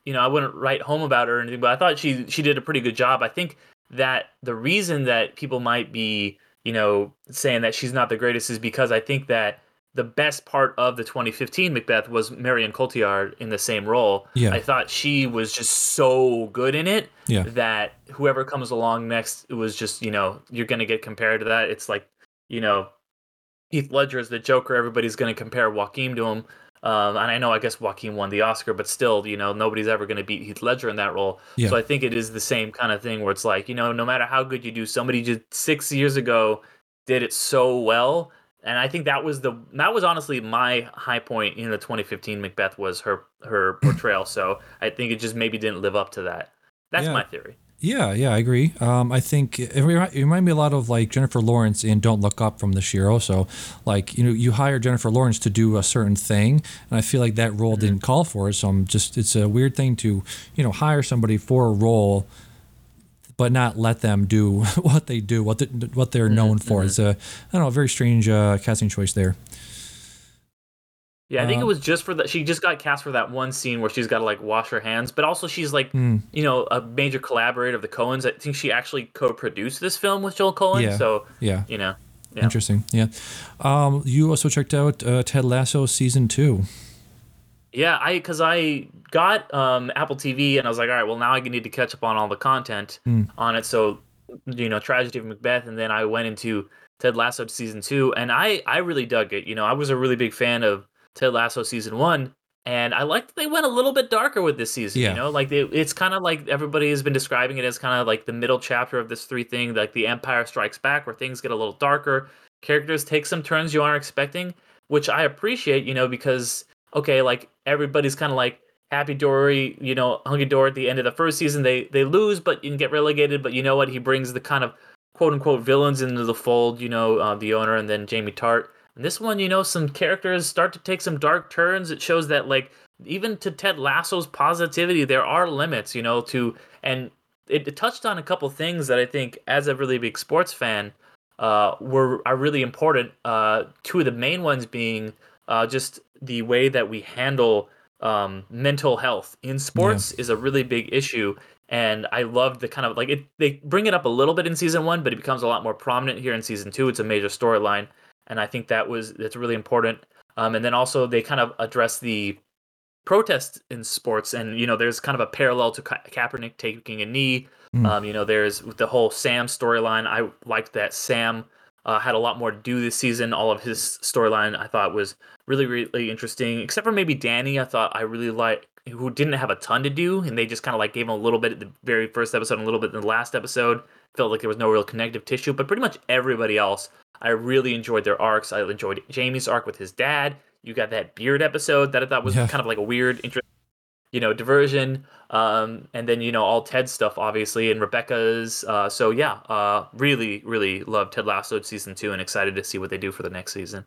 B: you know I wouldn't write home about her or anything, but I thought she she did a pretty good job. I think that the reason that people might be you know, saying that she's not the greatest is because I think that the best part of the 2015 Macbeth was Marion Cotillard in the same role.
A: Yeah.
B: I thought she was just so good in it
A: Yeah.
B: that whoever comes along next it was just, you know, you're going to get compared to that. It's like, you know, Heath Ledger is the Joker. Everybody's going to compare Joaquin to him. Um, and I know, I guess Joaquin won the Oscar, but still, you know, nobody's ever going to beat Heath Ledger in that role.
A: Yeah.
B: So I think it is the same kind of thing where it's like, you know, no matter how good you do, somebody just six years ago did it so well. And I think that was the that was honestly my high point in the 2015 Macbeth was her her portrayal. so I think it just maybe didn't live up to that. That's
A: Yeah.
B: my theory.
A: Yeah, yeah, I agree. Um, I think it, it reminded me a lot of like Jennifer Lawrence in Don't Look Up from this year. Also, like you know, you hire Jennifer Lawrence to do a certain thing, and I feel like that role didn't call for it. So I'm just, it's a weird thing to, you know, hire somebody for a role, but not let them do what they do, what they, what they're known for. It's a, I don't know, a very strange uh, casting choice there.
B: Yeah, I think
A: Uh,
B: it was just for that. She just got cast for that one scene where she's got to like wash her hands, but also she's like,
A: Hmm.
B: you know, a major collaborator of the Coens. I think she actually co-produced this film with Joel Coen.
A: Yeah.
B: So
A: Yeah,
B: you know, yeah.
A: interesting. Yeah. Um, you also checked out uh, Ted Lasso season two.
B: Yeah, I because I got um, Apple TV and I was like, all right, well now I need to catch up on all the content
A: Hmm.
B: on it. So, you know, Tragedy of Macbeth, and then I went into Ted Lasso season two, and I I really dug it. You know, I was a really big fan of Ted Lasso season one, and I liked that they went a little bit darker with this season.
A: Yeah.
B: You know, like they, it's kind of like everybody has been describing it as kind of like the middle chapter of this three thing, like the Empire Strikes Back, where things get a little darker. Characters take some turns you aren't expecting, which I appreciate. You know, because okay, like everybody's kind of like happy dory, you know, hunky dory at the end of the first season. They they lose, but you get relegated. But you know what? He brings the kind of quote unquote villains into the fold. You know, uh, the owner and then Jamie Tartt. And this one, you know, some characters start to take some dark turns. It shows that like even to Ted Lasso's positivity, there are limits. You know, to and it, it touched on a couple things that I think, as a really big sports fan, uh, were are really important. Uh, two of the main ones being uh, just the way that we handle um, mental health in sports is a really big issue. And I love the kind of like it. They bring it up a little bit in season one, but it becomes a lot more prominent here in season two. It's a major storyline, and I think that was that's really important. Um, and then also they kind of address the protest in sports, and you know, there's kind of a parallel to Ka- Kaepernick taking a knee.
A: Mm.
B: Um, you know, there's the whole Sam storyline. I liked that Sam uh, had a lot more to do this season. All of his storyline I thought was really, really interesting. Except for maybe Danny, I thought I really liked who didn't have a ton to do, and they just kind of like gave him a little bit at the very first episode, and a little bit in the last episode. Felt like there was no real connective tissue, but pretty much everybody else, I really enjoyed their arcs. I enjoyed Jamie's arc with his dad. You got that beard episode that I thought was
A: Yeah.
B: kind of like a weird, interest, you know, diversion. Um, and then you know all Ted stuff, obviously, and Rebecca's. Uh, so yeah, uh, really, really loved Ted Lasso season two, and excited to see what they do for the next season.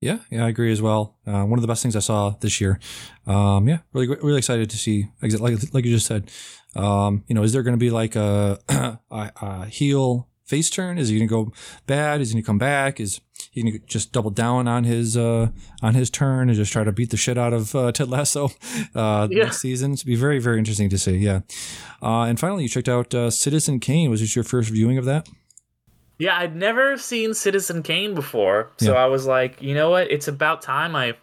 A: Yeah, yeah, I agree as well. Uh, one of the best things I saw this year. Um, yeah, really, really excited to see. Like, like you just said, um, you know, is there going to be like a, a, a heel face turn? Is he going to go bad? Is he going to come back? Is he going to just double down on his uh, on his turn and just try to beat the shit out of uh, Ted Lasso uh,
B: Yeah.
A: next season? It's be very, very interesting to see. Yeah, uh, and finally, you checked out uh, Citizen Kane. Was this your first viewing of that?
B: Yeah, I'd never seen Citizen Kane before, so
A: Yeah.
B: I was like, you know what? It's about time I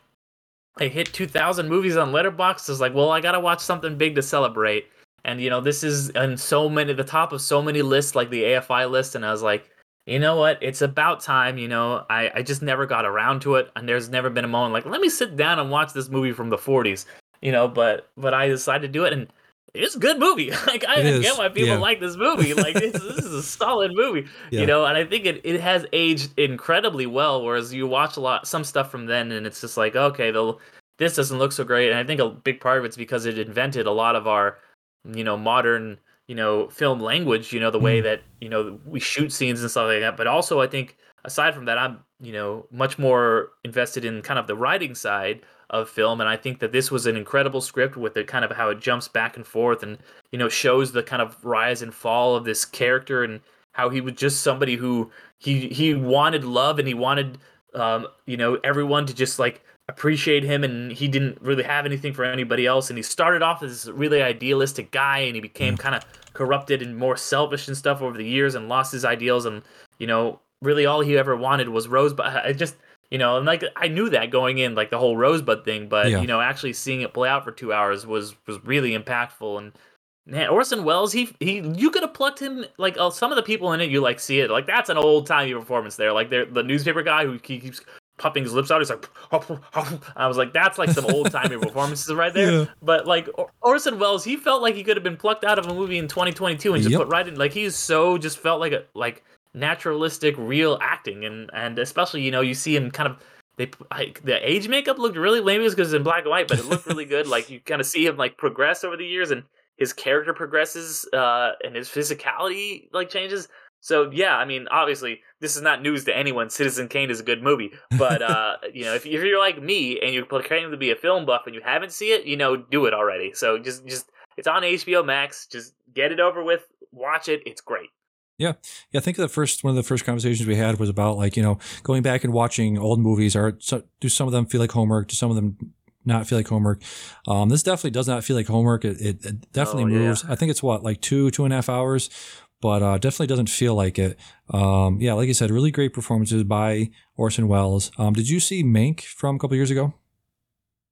B: I hit 2,000 movies on Letterboxd. I was like, well, I gotta watch something big to celebrate. And you know, this is on so many the top of so many lists, like the AFI list. And I was like, you know what? It's about time. You know, I I just never got around to it, and there's never been a moment like, let me sit down and watch this movie from the 40s. You know, but but I decided to do it, and it's a good movie. Like I get why people
A: yeah.
B: like this movie. Like this, this is a solid movie
A: Yeah.
B: you know and i think it, it has aged incredibly well whereas you watch a lot some stuff from then and it's just like okay the this doesn't look so great and i think a big part of it's because it invented a lot of our you know modern you know film language you know the way
A: Mm.
B: that you know we shoot scenes and stuff like that but also i think aside from that i'm you know much more invested in kind of the writing side of film and i think that this was an incredible script with the kind of how it jumps back and forth and you know shows the kind of rise and fall of this character and how he was just somebody who he he wanted love and he wanted um you know everyone to just like appreciate him and he didn't really have anything for anybody else and he started off as this really idealistic guy and he became kind of corrupted and more selfish and stuff over the years and lost his ideals and you know really all he ever wanted was rosebud i just you know and like i knew that going in like the whole rosebud thing but
A: Yeah.
B: you know actually seeing it play out for two hours was was really impactful and Man, Orson Welles, he he, you could have plucked him like uh, some of the people in it. You like see it like that's an old timey performance there. Like they're the newspaper guy who keeps puffing his lips out. He's like, I was like, that's like some old timey performances right there.
A: Yeah.
B: But like Or- Orson Welles, he felt like he could have been plucked out of a movie in 2022 and just
A: Yep.
B: put right in. Like he's so just felt like a like naturalistic, real acting, and and especially you know you see him kind of. They like the age makeup looked really lame because it's in black and white, but it looked really good. Like you kind of see him like progress over the years, and his character progresses uh and his physicality like changes so yeah i mean obviously this is not news to anyone citizen kane is a good movie but uh you know if, if you're like me and you're claiming to be a film buff and you haven't seen it you know do it already so just just it's on hbo max just get it over with watch it it's great
A: Yeah, I think the first one of the first conversations we had was about like you know going back and watching old movies. Are so, do some of them feel like homework? Do some of them not feel like homework? Um, this definitely does not feel like homework. It, it, it definitely
B: Oh, yeah.
A: moves. I think it's what like two two and a half hours, but uh, definitely doesn't feel like it. Um, yeah, like you said, really great performances by Orson Welles. Um, did you see Mank from a couple years ago?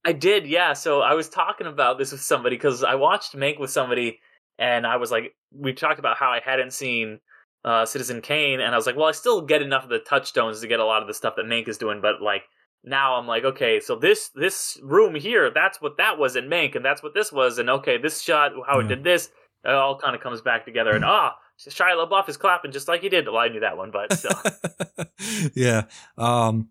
B: I did, yeah. So I was talking about this with somebody because I watched Mank with somebody, and I was like, we talked about how I hadn't seen uh, Citizen Kane, and I was like, well, I still get enough of the touchstones to get a lot of the stuff that Mank is doing, but like now I'm like, okay, so this this room here, that's what that was in Mank, and that's what this was, and okay, this shot, how
A: Yeah.
B: it did this, it all kind of comes back together, and ah, Shia LaBeouf is clapping just like he did. Well, I knew that one, but still.
A: yeah. Um,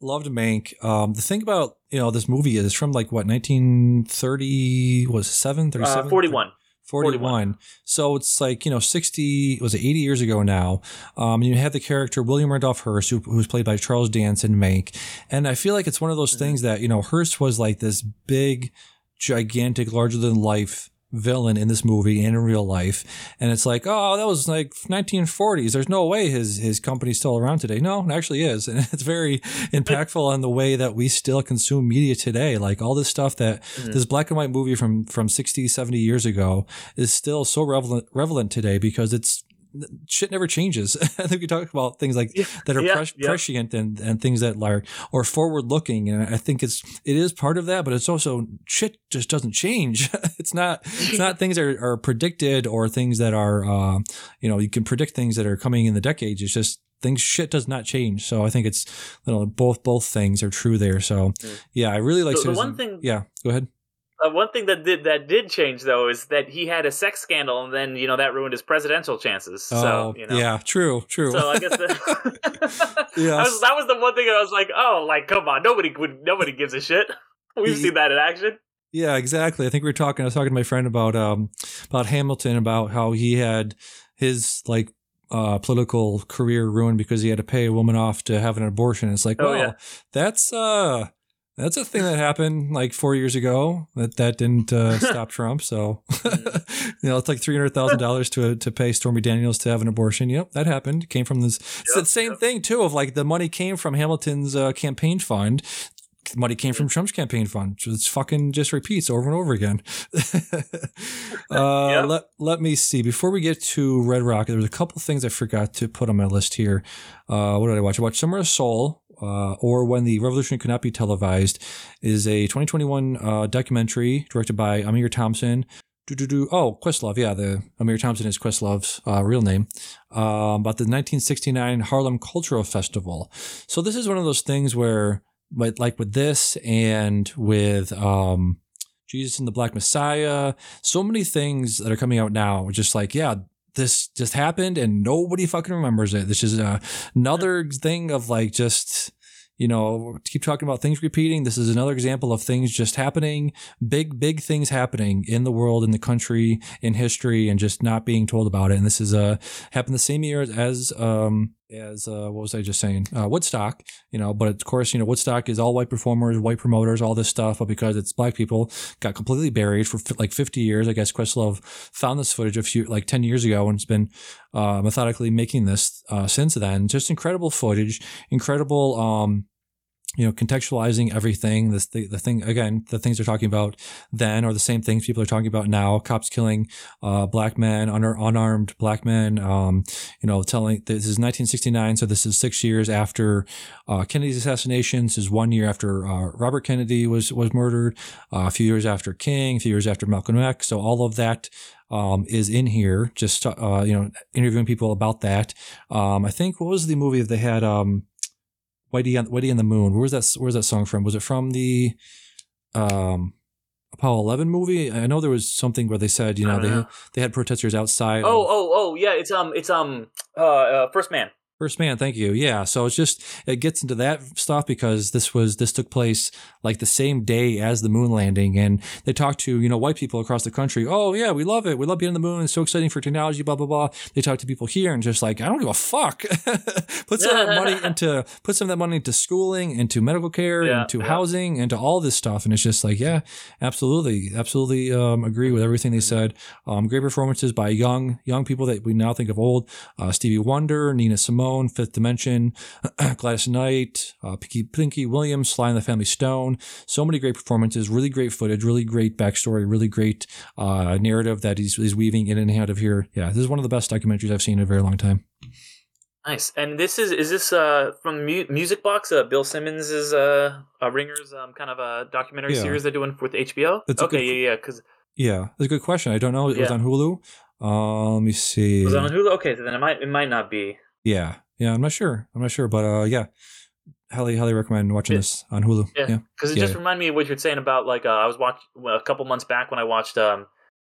A: loved Mank. Um, the thing about you know this movie is from like what 1930 was it seven thirty
B: uh,
A: seven
B: 41.
A: 41. So it's like, you know, 60, was it 80 years ago now? Um, you have the character William Randolph Hearst, who, who's played by Charles Dance in Mank. And I feel like it's one of those
B: Mhm.
A: things that, you know, Hearst was like this big, gigantic, larger than life villain in this movie and in real life. And it's like, oh, that was like 1940s. There's no way his, his company's still around today. No, it actually is. And it's very impactful on the way that we still consume media today. Like all this stuff that
B: Mhm.
A: this black and white movie from, from 60, 70 years ago is still so relevant, relevant today because it's shit never changes. I think we talk about things like
B: Yeah,
A: that are
B: yeah,
A: pres-
B: yeah.
A: prescient and, and things that are or forward looking. And I think it's it is part of that, but it's also shit just doesn't change. it's not it's not things that are, are predicted or things that are uh, you know you can predict things that are coming in the decades. It's just things shit does not change. So I think it's you know both both things are true there. So
B: Mm.
A: yeah, I really like
B: The- the one thing-
A: Yeah, go ahead.
B: Uh, one thing that did that did change though is that he had a sex scandal, and then you know that ruined his presidential chances.
A: oh
B: so you know,
A: yeah, true, true.
B: So I guess the,
A: Yes.
B: I was, that was the one thing I was like, oh, like come on, nobody would, nobody gives a shit. We've
A: Ye-
B: seen that in action.
A: Yeah, exactly. I think we were talking. I was talking to my friend about um about Hamilton about how he had his like uh political career ruined because he had to pay a woman off to have an abortion. It's like,
B: Oh,
A: well,
B: yeah.
A: that's uh that's a thing that happened like four years ago. That that didn't uh, stop Trump. So you know, it's like three hundred thousand dollars to to pay Stormy Daniels to have an abortion. Yep, that happened. Came from this. it's the same
B: yep.
A: thing too. Of like the money came from Hamilton's uh, campaign fund money came from Trump's campaign fund. So it's fucking just repeats over and over again. uh,
B: Yeah.
A: Let Let me see. Before we get to Red Rock, there was a couple things I forgot to put on my list here. Uh, what did I watch? I watched Summer of Soul, uh, or When the Revolution Could Not Be Televised, is a 2021 uh, documentary directed by Ahmir Thompson. Oh, Questlove. Yeah, the Ahmir Thompson is Questlove's uh, real name. Uh, about the 1969 Harlem Cultural Festival. So this is one of those things where, like, like with this and with um, Jesus and the Black Messiah, so many things that are coming out now just like, yeah, this just happened and nobody fucking remembers it. This is uh, another thing of like just. You know, keep talking about things repeating. This is another example of things just happening, big, big things happening in the world, in the country, in history, and just not being told about it. And this is uh happened the same year as um as uh what was I just saying? Uh, Woodstock, you know, but of course, you know, Woodstock is all white performers, white promoters, all this stuff, but because it's black people, got completely buried for fi- like 50 years. I guess Questlove found this footage a few like 10 years ago and it's been uh, methodically making this uh, since then. Just incredible footage, incredible um you know, contextualizing everything. This the, the thing again, the things they're talking about then are the same things people are talking about now. Cops killing uh, black men, un- unarmed black men. Um, you know, telling this is 1969, so this is six years after uh, Kennedy's assassination. This is one year after uh, Robert Kennedy was was murdered. Uh, a few years after King. A few years after Malcolm X. So all of that. Um, is in here, just uh, you know, interviewing people about that. Um, I think what was the movie that they had? Um, Whitey on Whitey and the Moon. Where's that? Where's that song from? Was it from the um, Apollo 11 movie? I know there was something where they said, you know, they
B: know.
A: they had protesters outside.
B: Oh,
A: of-
B: oh, oh, yeah. It's um, it's um, uh, uh First Man.
A: First Man, thank you. Yeah, so it's just it gets into that stuff because this was this took place like the same day as the moon landing, and they talked to you know white people across the country. Oh yeah, we love it. We love being on the moon. It's so exciting for technology. Blah blah blah. They talk to people here and just like I don't give a fuck. put some of that money into put some of that money into schooling, into medical care,
B: Yeah,
A: into
B: yeah.
A: housing, into all this stuff, and it's just like yeah, absolutely, absolutely um, agree with everything they said. Um, great performances by young young people that we now think of old. Uh, Stevie Wonder, Nina Simone, Fifth Dimension, Gladys Knight, uh, Pinky, Pinky Williams, Sly and the Family Stone. So many great performances, really great footage, really great backstory, really great uh, narrative that he's, he's weaving in and out of here. Yeah, this is one of the best documentaries I've seen in a very long time.
B: Nice. And this is is this uh from Mu- Music Box? Uh, Bill Simmons is uh, uh Ringers um kind of a documentary
A: Yeah.
B: series they're doing with HBO.
A: It's
B: okay,
A: good-
B: yeah, yeah. Because
A: Yeah, that's a good question. I don't know. It was on Hulu. Uh, let me see.
B: it was on Hulu. Okay, so then it might it might not be.
A: Yeah, yeah. I'm not sure. I'm not sure, but uh, yeah, highly, highly recommend watching
B: Yeah.
A: this on Hulu.
B: Yeah,
A: Yeah,
B: because it
A: Yeah.
B: just reminded me of what you're saying about like uh, I was watching a couple months back when I watched um,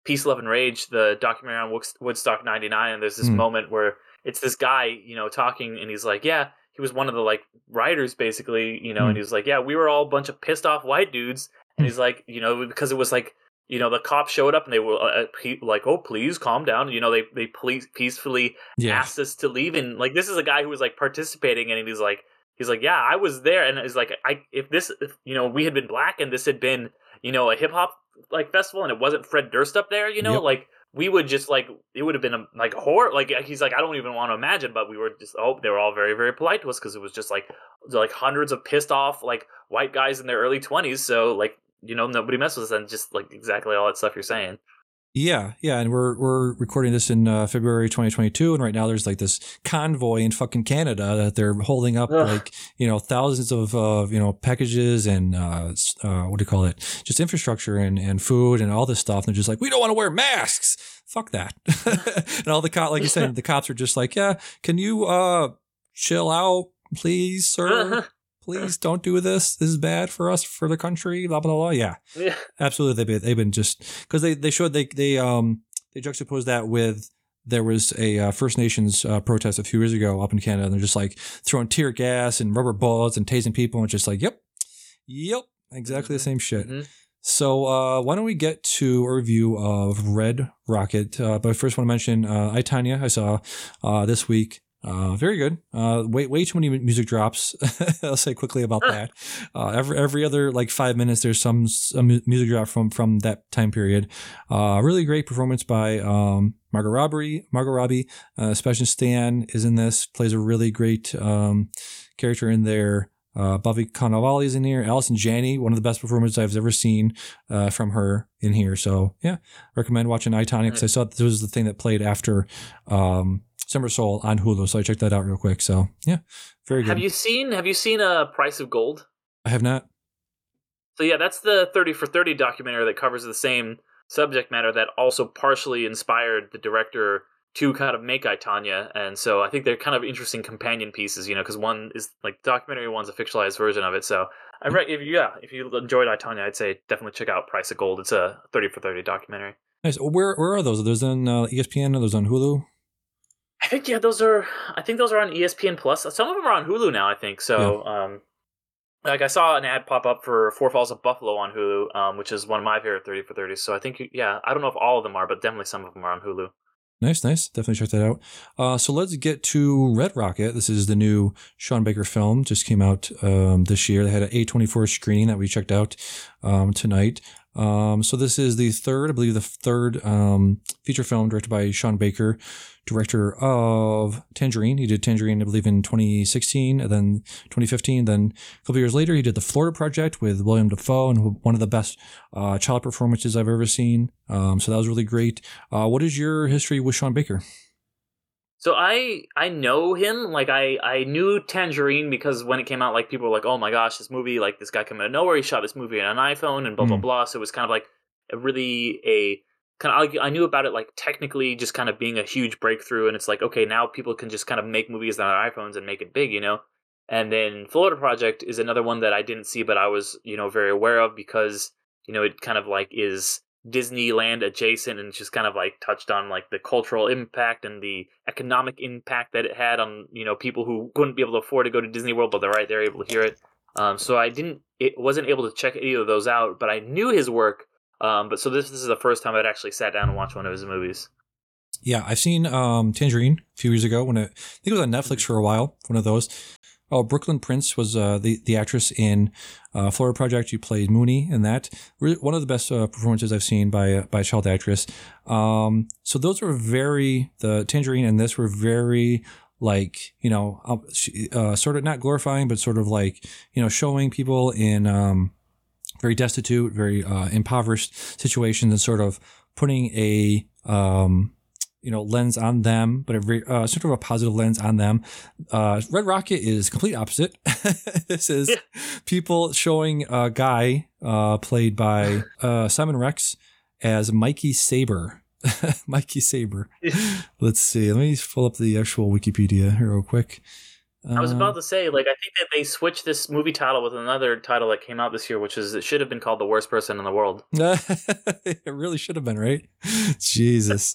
B: Peace, Love, and Rage, the documentary on Woodstock '99, and there's this
A: Hmm.
B: moment where it's this guy, you know, talking, and he's like, "Yeah, he was one of the like writers, basically, you know,"
A: Hmm.
B: and he was like, "Yeah, we were all a bunch of pissed off white dudes," and
A: Hmm.
B: he's like, you know, because it was like. You know, the cops showed up and they were uh, uh, pe- like, "Oh, please calm down." You know, they they please peacefully asked us to leave and like this is a guy who was like participating and he's like he's like yeah i was there and it's like i if this if, you know we had been black and this had been you know a hip-hop like festival and it wasn't fred durst up there you know
A: Yep.
B: like we would just like it would have been a, like a horror like uh, he's like i don't even want to imagine but we were just oh they were all very very polite to us because it was just like like hundreds of pissed off like white guys in their early 20s so like you know nobody messes with us and just like exactly all that stuff you're saying
A: Yeah, yeah, and we're we're recording this in uh, February 2022, and right now there's like this convoy in fucking Canada that they're holding up
B: Ugh.
A: like you know thousands of uh, you know packages and uh, uh, what do you call it? Just infrastructure and and food and all this stuff. And they're just like, we don't want to wear masks. Fuck that. and all the cops, like you said, the cops are just like, yeah, can you uh chill out, please, sir? Please don't do this. This is bad for us, for the country. Blah blah blah. Yeah
B: yeah.
A: absolutely they've been, they've been just because they they showed they they um they juxtaposed that with there was a uh, First Nations uh, protest a few years ago up in Canada and they're just like throwing tear gas and rubber bullets and tasing people and just like yep yep exactly the
B: Mhm.
A: same shit
B: Mhm.
A: so uh, why don't we get to a review of Red Rocket? Uh, but I first want to mention uh, I Tonya I saw uh, this week. Uh, very good. Uh, way way too many music drops. I'll say quickly about that. Uh, every every other like five minutes, there's some some music drop from from that time period. Uh, really great performance by um, Margot Robbie. Margot Robbie. Uh, Sebastian Stan is in this. Plays a really great um, character in there. Uh, Bobby Cannavale is in here. Allison Janney, one of the best performances I've ever seen uh, from her in here. So yeah, recommend watching I Tonya because I saw this was the thing that played after um, Summer Soul on Hulu. So I checked that out real quick. So yeah, very good.
B: Have you seen Have you seen a Price of Gold?
A: I have not.
B: So yeah, that's the Thirty for Thirty documentary that covers the same subject matter that also partially inspired the director to kind of make I Tonya, and so I think they're kind of interesting companion pieces, you know, because one is like documentary, one's a fictionalized version of it. So I re- if you, yeah, if you enjoyed I Tonya, I'd say definitely check out Price of Gold. It's a Thirty for Thirty documentary.
A: Nice. Where where are those? Are those on uh, ESPN? Are those on Hulu?
B: I think yeah, those are. I think those are on ESPN Plus. Some of them are on Hulu now. I think so. Um, like I saw an ad pop up for Four Falls of Buffalo on Hulu, um, which is one of my favorite thirty for thirties. So I think yeah, I don't know if all of them are, but definitely some of them are on Hulu.
A: Nice, nice. Definitely check that out. Uh, so let's get to Red Rocket. This is the new Sean Baker film. Just came out um, this year. They had an A24 screening that we checked out um, tonight. Um, so this is the third, I believe, the third um, feature film directed by Sean Baker, director of Tangerine. He did Tangerine, I believe, in 2016, and then 2015. Then a couple years later, he did the Florida Project with William Dafoe, and one of the best uh, child performances I've ever seen. Um, so that was really great. Uh, what is your history with Sean Baker?
B: So I I know him like I I knew Tangerine because when it came out like people were like oh my gosh this movie like this guy came out of nowhere he shot this movie on an iPhone and blah blah
A: Mm.
B: blah so it was kind of like a really a kind of I knew about it like technically just kind of being a huge breakthrough and it's like okay now people can just kind of make movies on their iPhones and make it big you know and then Florida Project is another one that I didn't see but I was you know very aware of because you know it kind of like is Disneyland adjacent and just kind of like touched on like the cultural impact and the economic impact that it had on you know people who couldn't be able to afford to go to Disney World, but they're right there able to hear it. Um, so I didn't, it wasn't able to check either of those out, but I knew his work. Um, but so this, this is the first time I'd actually sat down and watched one of his movies.
A: Yeah, I've seen um, Tangerine a few years ago when it, I think it was on Netflix for a while. One of those. Oh, Brooklynn Prince was uh, the the actress in uh, Florida Project. She played Moonee in that. One of the best uh, performances I've seen by a, by a child actress. Um, so those were very the Tangerine and this were very like you know um, uh, sort of not glorifying but sort of like you know showing people in um, very destitute, very uh, impoverished situations and sort of putting a um, you know lens on them, but a very, uh, sort of a positive lens on them. Uh, Red Rocket is complete opposite. this is people showing a guy uh, played by uh, Simon Rex as Mikey Saber. Mikey Saber. Let's see. Let me pull up the actual Wikipedia here real quick.
B: I was
A: Uh,
B: about to say, like, I think that they switched this movie title with another title that came out this year, which is it should have been called "The Worst Person in the World."
A: it really should have been, right? Jesus.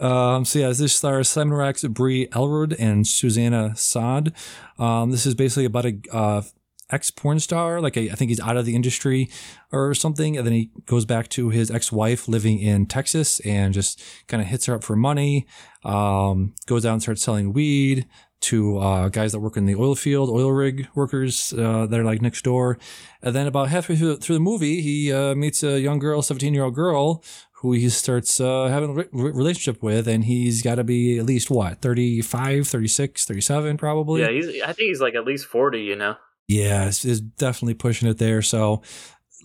A: Um, so yeah, this stars Simon Rex, Bree Elrod, and Suzanna Son. Um, this is basically about a uh, ex porn star. Like a, I think he's out of the industry or something, and then he goes back to his ex wife living in Texas and just kind of hits her up for money. Um, goes out and starts selling weed to uh, guys that work in the oil field, oil rig workers uh, that are like next door. And then about halfway through, through the movie, he uh, meets a young girl, 17 year old girl, who he starts uh, having a re- re- relationship with. And he's got to be at least what, 35, 36, 37 probably?
B: Yeah, he's. I think he's like at least forty. You know.
A: Yeah, it's, it's definitely pushing it there. So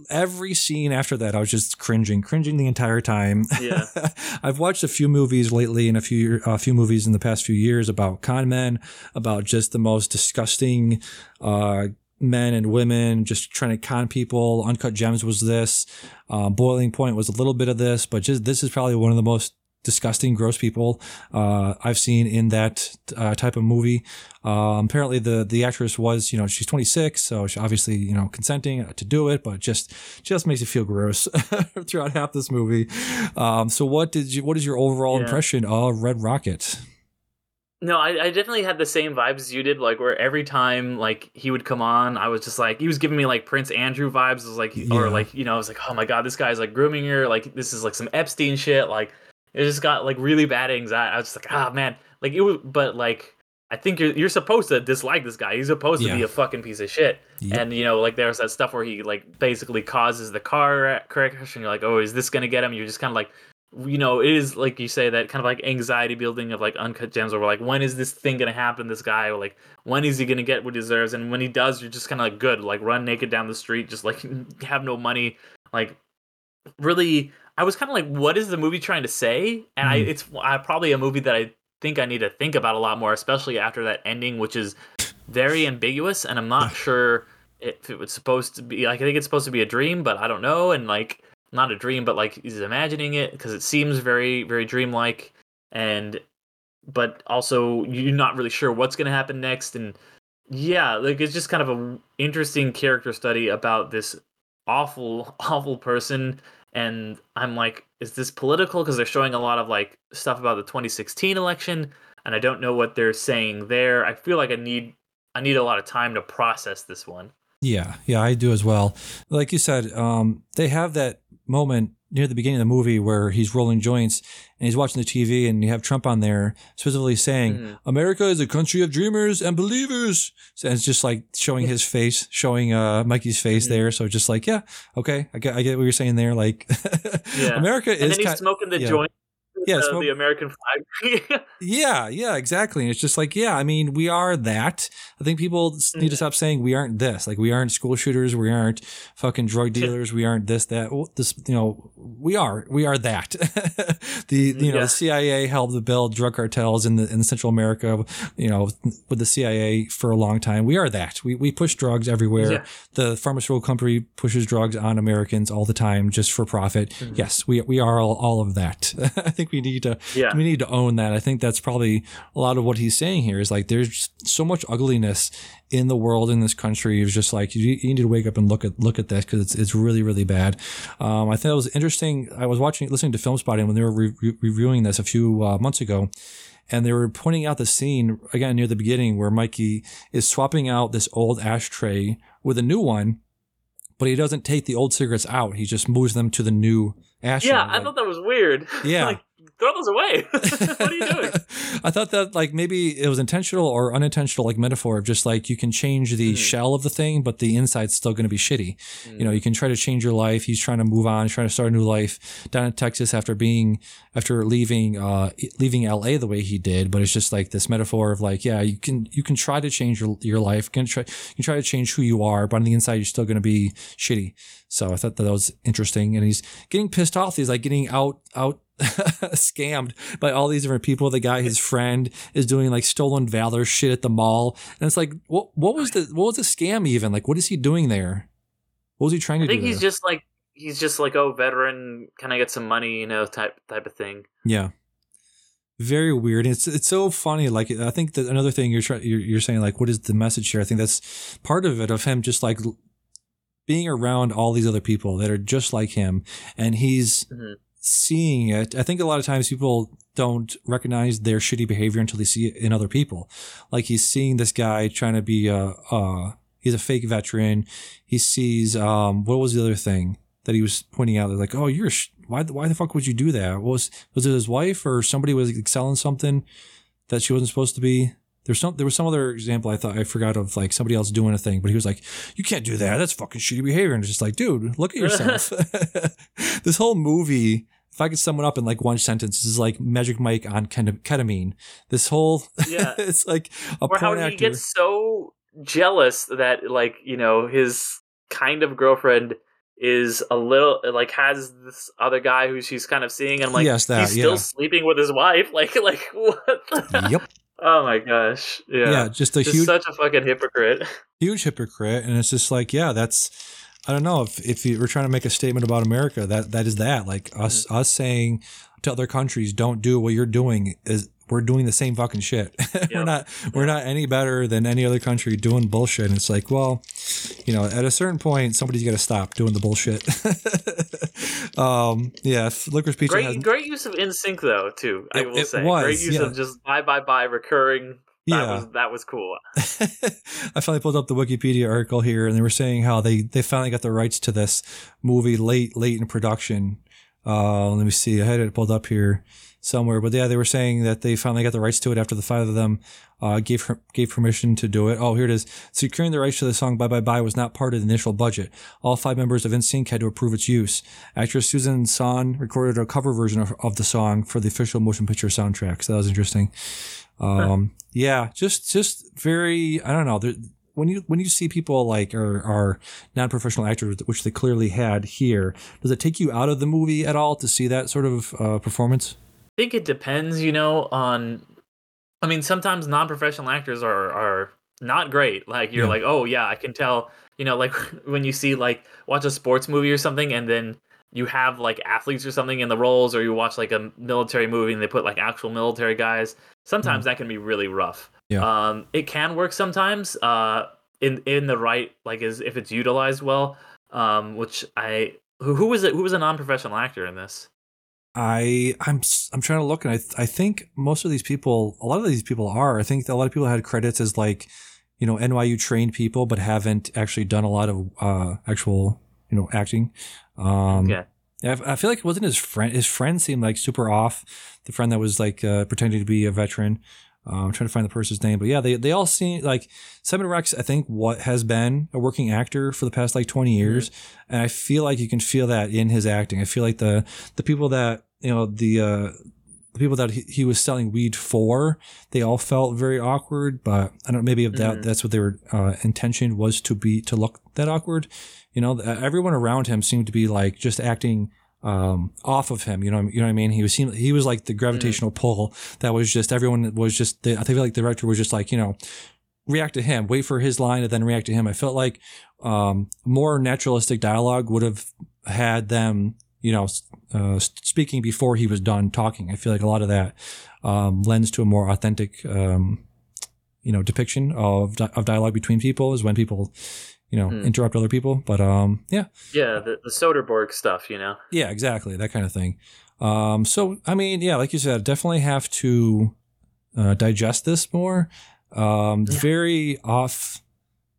A: every scene after that, I was just cringing, cringing the entire time.
B: Yeah.
A: I've watched a few movies lately and a few a few movies in the past few years about con men, about just the most disgusting uh, men and women just trying to con people. Uncut Gems was this. Uh, Boiling Point was a little bit of this, but just this is probably one of the most disgusting, gross people uh, I've seen in that uh, type of movie. Um, apparently, the the actress was, you know, she's 26, so she obviously, you know, consenting to do it, but just just makes you feel gross throughout half this movie. Um, so, what did you? What is your overall
B: Yeah.
A: impression of Red Rocket?
B: No, I, I definitely had the same vibes you did. Like where every time like he would come on, I was just like he was giving me like Prince Andrew vibes. It was like
A: Yeah.
B: or like you know I was like oh my god this guy's like grooming her. Like this is like some Epstein shit. Like it just got like really bad anxiety. I was just like ah man like it was but like I think you're you're supposed to dislike this guy. He's supposed to be a fucking piece of shit.
A: Yep.
B: And you know like there's that stuff where he like basically causes the car crash, and you're like oh is this gonna get him? You're just kind of like you know, it is like you say that kind of like anxiety building of like uncut gems, or like when is this thing gonna happen? This guy, or like when is he gonna get what he deserves? And when he does, you're just kind of like good, like run naked down the street, just like have no money, like really. I was kind of like, what is the movie trying to say? And I,
A: Mhm.
B: it's I, probably a movie that I think I need to think about a lot more, especially after that ending, which is very ambiguous, and I'm not sure if it was supposed to be. Like, I think it's supposed to be a dream, but I don't know. And like, not a dream, but like he's imagining it because it seems very, very dreamlike, and but also you're not really sure what's gonna happen next. And yeah, like it's just kind of an interesting character study about this awful, awful person. And I'm like, is this political? Because they're showing a lot of like stuff about the 2016 election, and I don't know what they're saying there. I feel like I need I need a lot of time to process this one.
A: Yeah, yeah, I do as well. Like you said, um, they have that moment near the beginning of the movie where he's rolling joints and he's watching the TV and you have Trump on there specifically saying,
B: Mhm.
A: America is a country of dreamers and believers. So it's just like showing his face, showing uh, Mikey's face
B: Mhm.
A: there. So just like, yeah, okay, I get, I get what you're saying there. Like,
B: Yeah.
A: America
B: And
A: is
B: then he's
A: kind,
B: smoking the
A: yeah.
B: joint.
A: Yeah,
B: the, the American flag.
A: Yeah, yeah, exactly. And it's just like, yeah, I mean, we are that. I think people s- need to
B: Mhm.
A: stop saying we aren't this. Like, we aren't school shooters. We aren't fucking drug dealers. We aren't this, that. This, you know, we are. We are that. the, you know,
B: Yeah.
A: the CIA helped to build drug cartels in the in Central America. You know, with the CIA for a long time. We are that. We we push drugs everywhere.
B: Yeah.
A: The pharmaceutical company pushes drugs on Americans all the time just for profit.
B: Mhm.
A: Yes, we we are all, all of that. I think we need to
B: yeah.
A: we need to own that. I think that's probably a lot of what he's saying here is like there's so much ugliness in the world in this country. It's just like you, you need to wake up and look at look at that because it's it's really really bad. Um, I thought it was interesting. I was watching listening to Film Spotting when they were re- re- reviewing this a few uh, months ago. And they were pointing out the scene again near the beginning where Mikey is swapping out this old ashtray with a new one, but he doesn't take the old cigarettes out. He just moves them to the new ashtray.
B: Yeah, I
A: Like-
B: thought that was weird.
A: Yeah.
B: like, throw those away. what are you doing?
A: I thought that like maybe it was intentional or unintentional, like metaphor of just like you can change the
B: Mhm.
A: shell of the thing, but the inside's still going to be shitty. You know, you can try to change your life. He's trying to move on, trying to start a new life down in Texas after being after leaving uh leaving LA the way he did. But it's just like this metaphor of like, yeah, you can you can try to change your your life, you can try you can try to change who you are, but on the inside you're still going to be shitty. So I thought that was interesting, and he's getting pissed off. He's like getting out out scammed by all these different people. The guy, his friend, is doing like stolen valor shit at the mall, and it's like, what what was the what was the scam even? Like, what is he doing there? What was he trying to do?
B: I think he's
A: there?
B: just like he's just like oh veteran, can I get some money? You know, type type of thing.
A: Yeah. Very weird. It's it's so funny. Like I think that another thing you're trying you're, you're saying like what is the message here? I think that's part of it of him just like being around all these other people that are just like him, and he's
B: Mhm.
A: Seeing it. I think a lot of times people don't recognize their shitty behavior until they see it in other people. Like he's seeing this guy trying to be a uh he's a fake veteran. He sees um what was the other thing that he was pointing out? They're like, oh, you're sh- why why the fuck would you do that? What was was it his wife or somebody was selling something that she wasn't supposed to be? There's some there was some other example I thought I forgot of like somebody else doing a thing, but he was like, You can't do that. That's fucking shitty behavior. And it's just like, dude, look at yourself. this whole movie, if I could sum it up in like one sentence, this is like Magic Mike on ketamine. This whole
B: Yeah.
A: it's like a
B: or how he
A: actor.
B: gets so jealous that like you know his kind of girlfriend is a little like has this other guy who she's kind of seeing, and I'm like,
A: Yes, that,
B: he's still
A: yeah.
B: sleeping with his wife. Like, like what? the-
A: Yep.
B: Oh my gosh. Yeah.
A: Yeah, just a
B: Just
A: huge
B: such a fucking hypocrite.
A: huge hypocrite and it's just like yeah that's i don't know if if you were trying to make a statement about america that that is that like us us saying to other countries don't do what you're doing is we're doing the same fucking shit we're
B: Yep.
A: not we're not any better than any other country doing bullshit and it's like well you know at a certain point somebody's got to stop doing the bullshit um yeah licorice pizza
B: Great,
A: has
B: great use of NSYNC though too. I
A: It-
B: will say,
A: was,
B: great use
A: yeah.
B: of just bye bye bye recurring. That
A: Yeah.
B: was that was cool.
A: I finally pulled up the Wikipedia article here, and they were saying how they they finally got the rights to this movie late late in production. Uh, let me see, I had it pulled up here somewhere, but yeah, they were saying that they finally got the rights to it after the five of them uh, gave gave permission to do it. Oh, here it is. Securing the rights to the song "Bye Bye Bye" was not part of the initial budget. All five members of NSYNC had to approve its use. Actress Susan Son recorded a cover version of, of the song for the official motion picture soundtrack. So that was interesting. Um, yeah, just just very. I don't know. There, when you when you see people like are, are non-professional actors, which they clearly had here, does it take you out of the movie at all to see that sort of uh, performance?
B: I think it depends, you know, on. I mean, sometimes non-professional actors are are not great. Like you're
A: Yeah.
B: like, oh yeah, I can tell. You know, like when you see like watch a sports movie or something, and then you have like athletes or something in the roles, or you watch like a military movie and they put like actual military guys. Sometimes that can be really rough.
A: Yeah.
B: Um, it can work sometimes. Uh, in in the right like is if it's utilized well. Um, which I who who was it? Who was a non-professional actor in this?
A: I I'm I'm trying to look, and I I think most of these people, a lot of these people are. I think a lot of people had credits as like, you know, NYU trained people, but haven't actually done a lot of uh, actual you know acting. Um,
B: Yeah.
A: Yeah, I feel like it wasn't his friend. His friend seemed like super off. The friend that was like uh, pretending to be a veteran. Uh, I'm trying to find the person's name, but yeah, they they all seem like Simon Rex. I think what has been a working actor for the past like 20 years, and I feel like you can feel that in his acting. I feel like the the people that you know the uh, the people that he, he was selling weed for, they all felt very awkward. But I don't know, maybe if that
B: Mhm.
A: that's what their uh, intention was to be to look that awkward. You know, everyone around him seemed to be like just acting um, off of him. You know, you know what I mean? He was he was like the gravitational pull that was just everyone was just. I feel like the director was just like you know react to him, wait for his line, and then react to him. I felt like um, more naturalistic dialogue would have had them, you know, uh, speaking before he was done talking. I feel like a lot of that um, lends to a more authentic, um, you know, depiction of di- of dialogue between people is when people, you know,
B: Hmm.
A: interrupt other people. But um, yeah,
B: Yeah, the, the Soderbergh stuff, you know.
A: yeah, exactly. That kind of thing. Um, so, I mean, yeah, like you said, definitely have to uh, digest this more. Um,
B: Yeah.
A: Very off,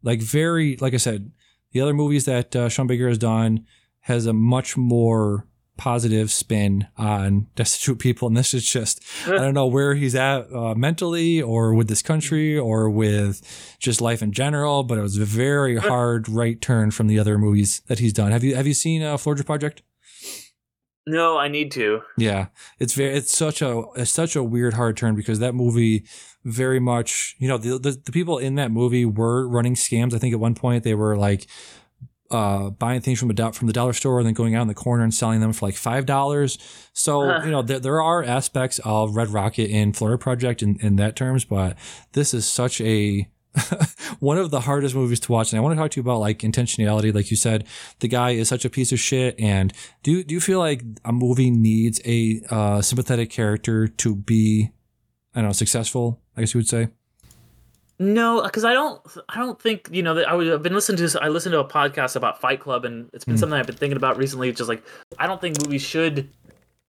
A: like, very, like I said, the other movies that uh, Sean Baker has done has a much more positive spin on destitute people. And this is just, I don't know where he's at uh, mentally or with this country or with just life in general, but it was a very hard right turn from the other movies that he's done. Have you, have you seen uh, Florida Project?
B: No, I need to.
A: Yeah, it's very it's such a it's such a weird hard turn because that movie very much you know the, the the people in that movie were running scams. I think at one point they were like uh buying things from a do- from the dollar store and then going out in the corner and selling them for like five dollars. So you know there there are aspects of Red Rocket in Florida Project in in that terms, but this is such a one of the hardest movies to watch. And i want to talk to you about like intentionality. Like you said the guy is such a piece of shit. And do you, do you feel like a movie needs a uh, sympathetic character to be i don't know successful i guess you would say
B: No, because I don't. I don't think you know. That I would, I've been listening to. this- I listened to a podcast about Fight Club, and it's been
A: Mm.
B: something I've been thinking about recently. Just like I don't think movies should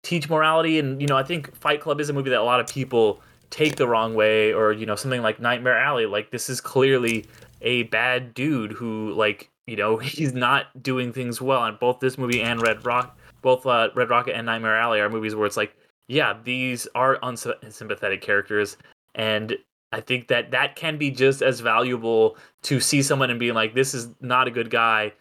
B: teach morality, and you know, I think Fight Club is a movie that a lot of people take the wrong way, or you know, something like Nightmare Alley. Like this is clearly a bad dude who, like, you know, he's not doing things well. And both this movie and Red Rock, both uh, Red Rocket and Nightmare Alley are movies where it's like, yeah, these are unsympathetic characters, and I think that that can be just as valuable to see someone and being like, this is not a good guy.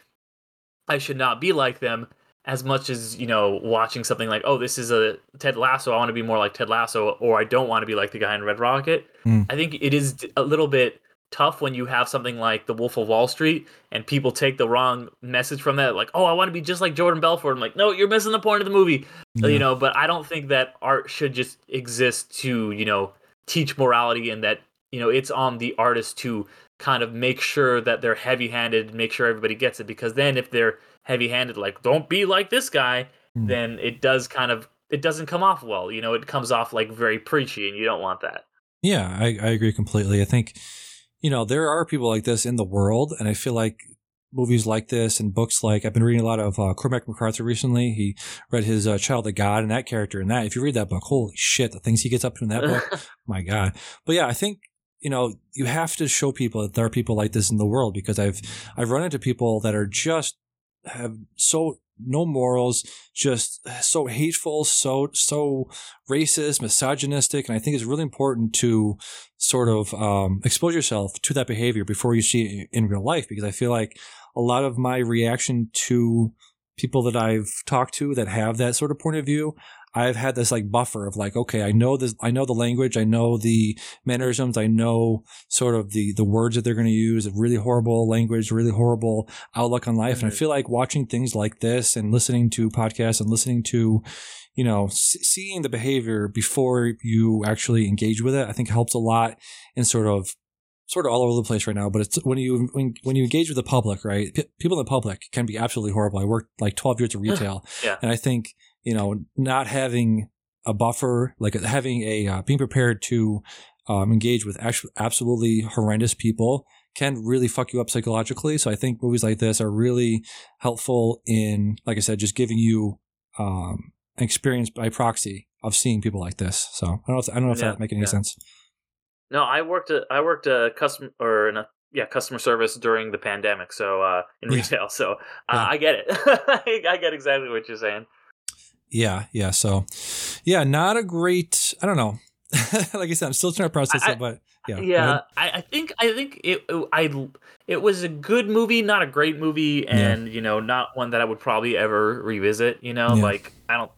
B: I should not be like them as much as, you know, watching something like, oh, this is a Ted Lasso. I want to be more like Ted Lasso, or I don't want to be like the guy in Red Rocket.
A: Mm.
B: I think it is a little bit tough when you have something like The Wolf of Wall Street and people take the wrong message from that. Like, oh, I want to be just like Jordan Belfort. I'm like, no, you're missing the point of the movie.
A: Yeah.
B: You know, but I don't think that art should just exist to, you know, teach morality and that, you know, it's on the artist to kind of make sure that they're heavy handed, make sure everybody gets it. Because then if they're heavy handed, like, don't be like this guy,
A: Mm.
B: then it does kind of it doesn't come off well. You know, it comes off like very preachy and you don't want that.
A: Yeah, I, I agree completely. I think, you know, there are people like this in the world, and I feel like movies like this and books like I've been reading a lot of uh, Cormac McCarthy recently. He read his uh, Child of God and that character and that. If you read that book, holy shit, the things he gets up to in that book, my god. But yeah, I think you know you have to show people that there are people like this in the world because I've I've run into people that are just have so no morals, just so hateful, so so racist, misogynistic, and I think it's really important to sort of um, expose yourself to that behavior before you see it in real life. Because I feel like a lot of my reaction to people that I've talked to that have that sort of point of view, I've had this like buffer of like, okay, I know this, I know the language, I know the mannerisms, I know sort of the the words that they're going to use, really horrible language, really horrible outlook on life, and I
B: Mhm.
A: feel like watching things like this and listening to podcasts and listening to, you know, s- seeing the behavior before you actually engage with it, I think helps a lot in sort of sort of all over the place right now, but it's when you when, when you engage with the public, right? P- people in the public can be absolutely horrible. I worked like 12 years of retail,
B: Yeah.
A: and I think you know not having a buffer, like having a uh, being prepared to um, engage with actual, absolutely horrendous people can really fuck you up psychologically. So I think movies like this are really helpful in, like I said, just giving you um, an experience by proxy of seeing people like this. So I don't know if, I don't know if
B: Yeah,
A: that make any
B: yeah.
A: sense.
B: No, I worked a I worked a customer or in a yeah customer service during the pandemic. So uh, in
A: Yeah.
B: retail, so uh,
A: Yeah.
B: I get it. I get exactly what you're saying.
A: Yeah, yeah. So, yeah, not a great. I don't know. like I said, I'm still trying to process
B: I-
A: it, but yeah,
B: Yeah. I, I think I think it I it was a good movie, not a great movie,
A: Yeah.
B: and you know not one that I would probably ever revisit. You know,
A: Yeah.
B: like I don't.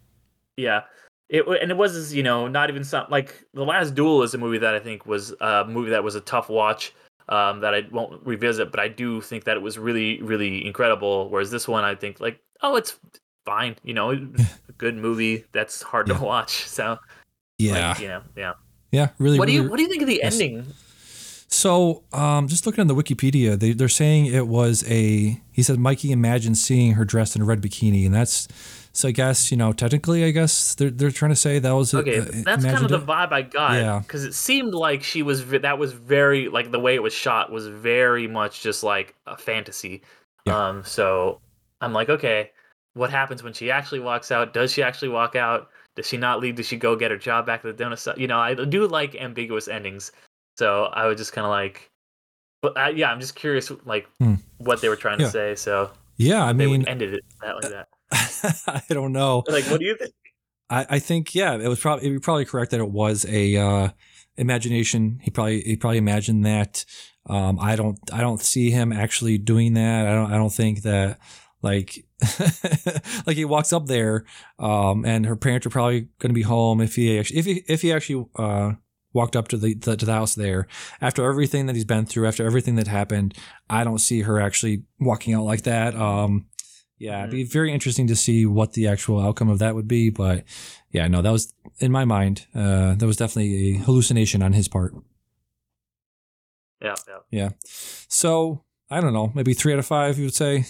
B: Yeah, it and it was you know not even some like the Last Duel is a movie that I think was a movie that was a tough watch. Um, that I won't revisit, but I do think that it was really, really incredible. Whereas this one, I think like, oh, it's fine. You know, a good movie that's hard
A: Yeah.
B: to watch. So,
A: yeah,
B: like, you know, yeah.
A: yeah. Really,
B: What do you What do you think of the
A: yes.
B: ending?
A: So, um, just looking on the Wikipedia, they, they're saying it was a. He said Mikey imagined seeing her dressed in a red bikini, and that's. So I guess you know, technically, I guess they're they're trying to say that was a-
B: Okay,
A: uh,
B: that's kind of the vibe I got.
A: Yeah.
B: because it seemed like she was. That was very like the way it was shot was very much just like a fantasy.
A: Yeah.
B: Um, so I'm like, okay, what happens when she actually walks out? Does she actually walk out? Does she not leave? Does she go get her job back at the donut shop? You know, I do like ambiguous endings. So I was just kind of like, but uh, yeah, I'm just curious, like
A: Hmm.
B: what they were trying
A: Yeah.
B: to say. So
A: Yeah, I mean,
B: ended it that like that.
A: I don't know.
B: Like, what do you think?
A: I, I think yeah, it was probably you're probably correct that it was a uh, imagination. He probably he probably imagined that. Um, I don't I don't see him actually doing that. I don't I don't think that like like he walks up there um, and her parents are probably going to be home if he actually if he if he actually uh, walked up to the, the to the house there after everything that he's been through after everything that happened. I don't see her actually walking out like that. Um, yeah, it'd be very interesting to see what the actual outcome of that would be. But yeah, no, that was in my mind. Uh, that was definitely a hallucination on his part.
B: Yeah, yeah. Yeah.
A: So I don't know, maybe three out of five. You would say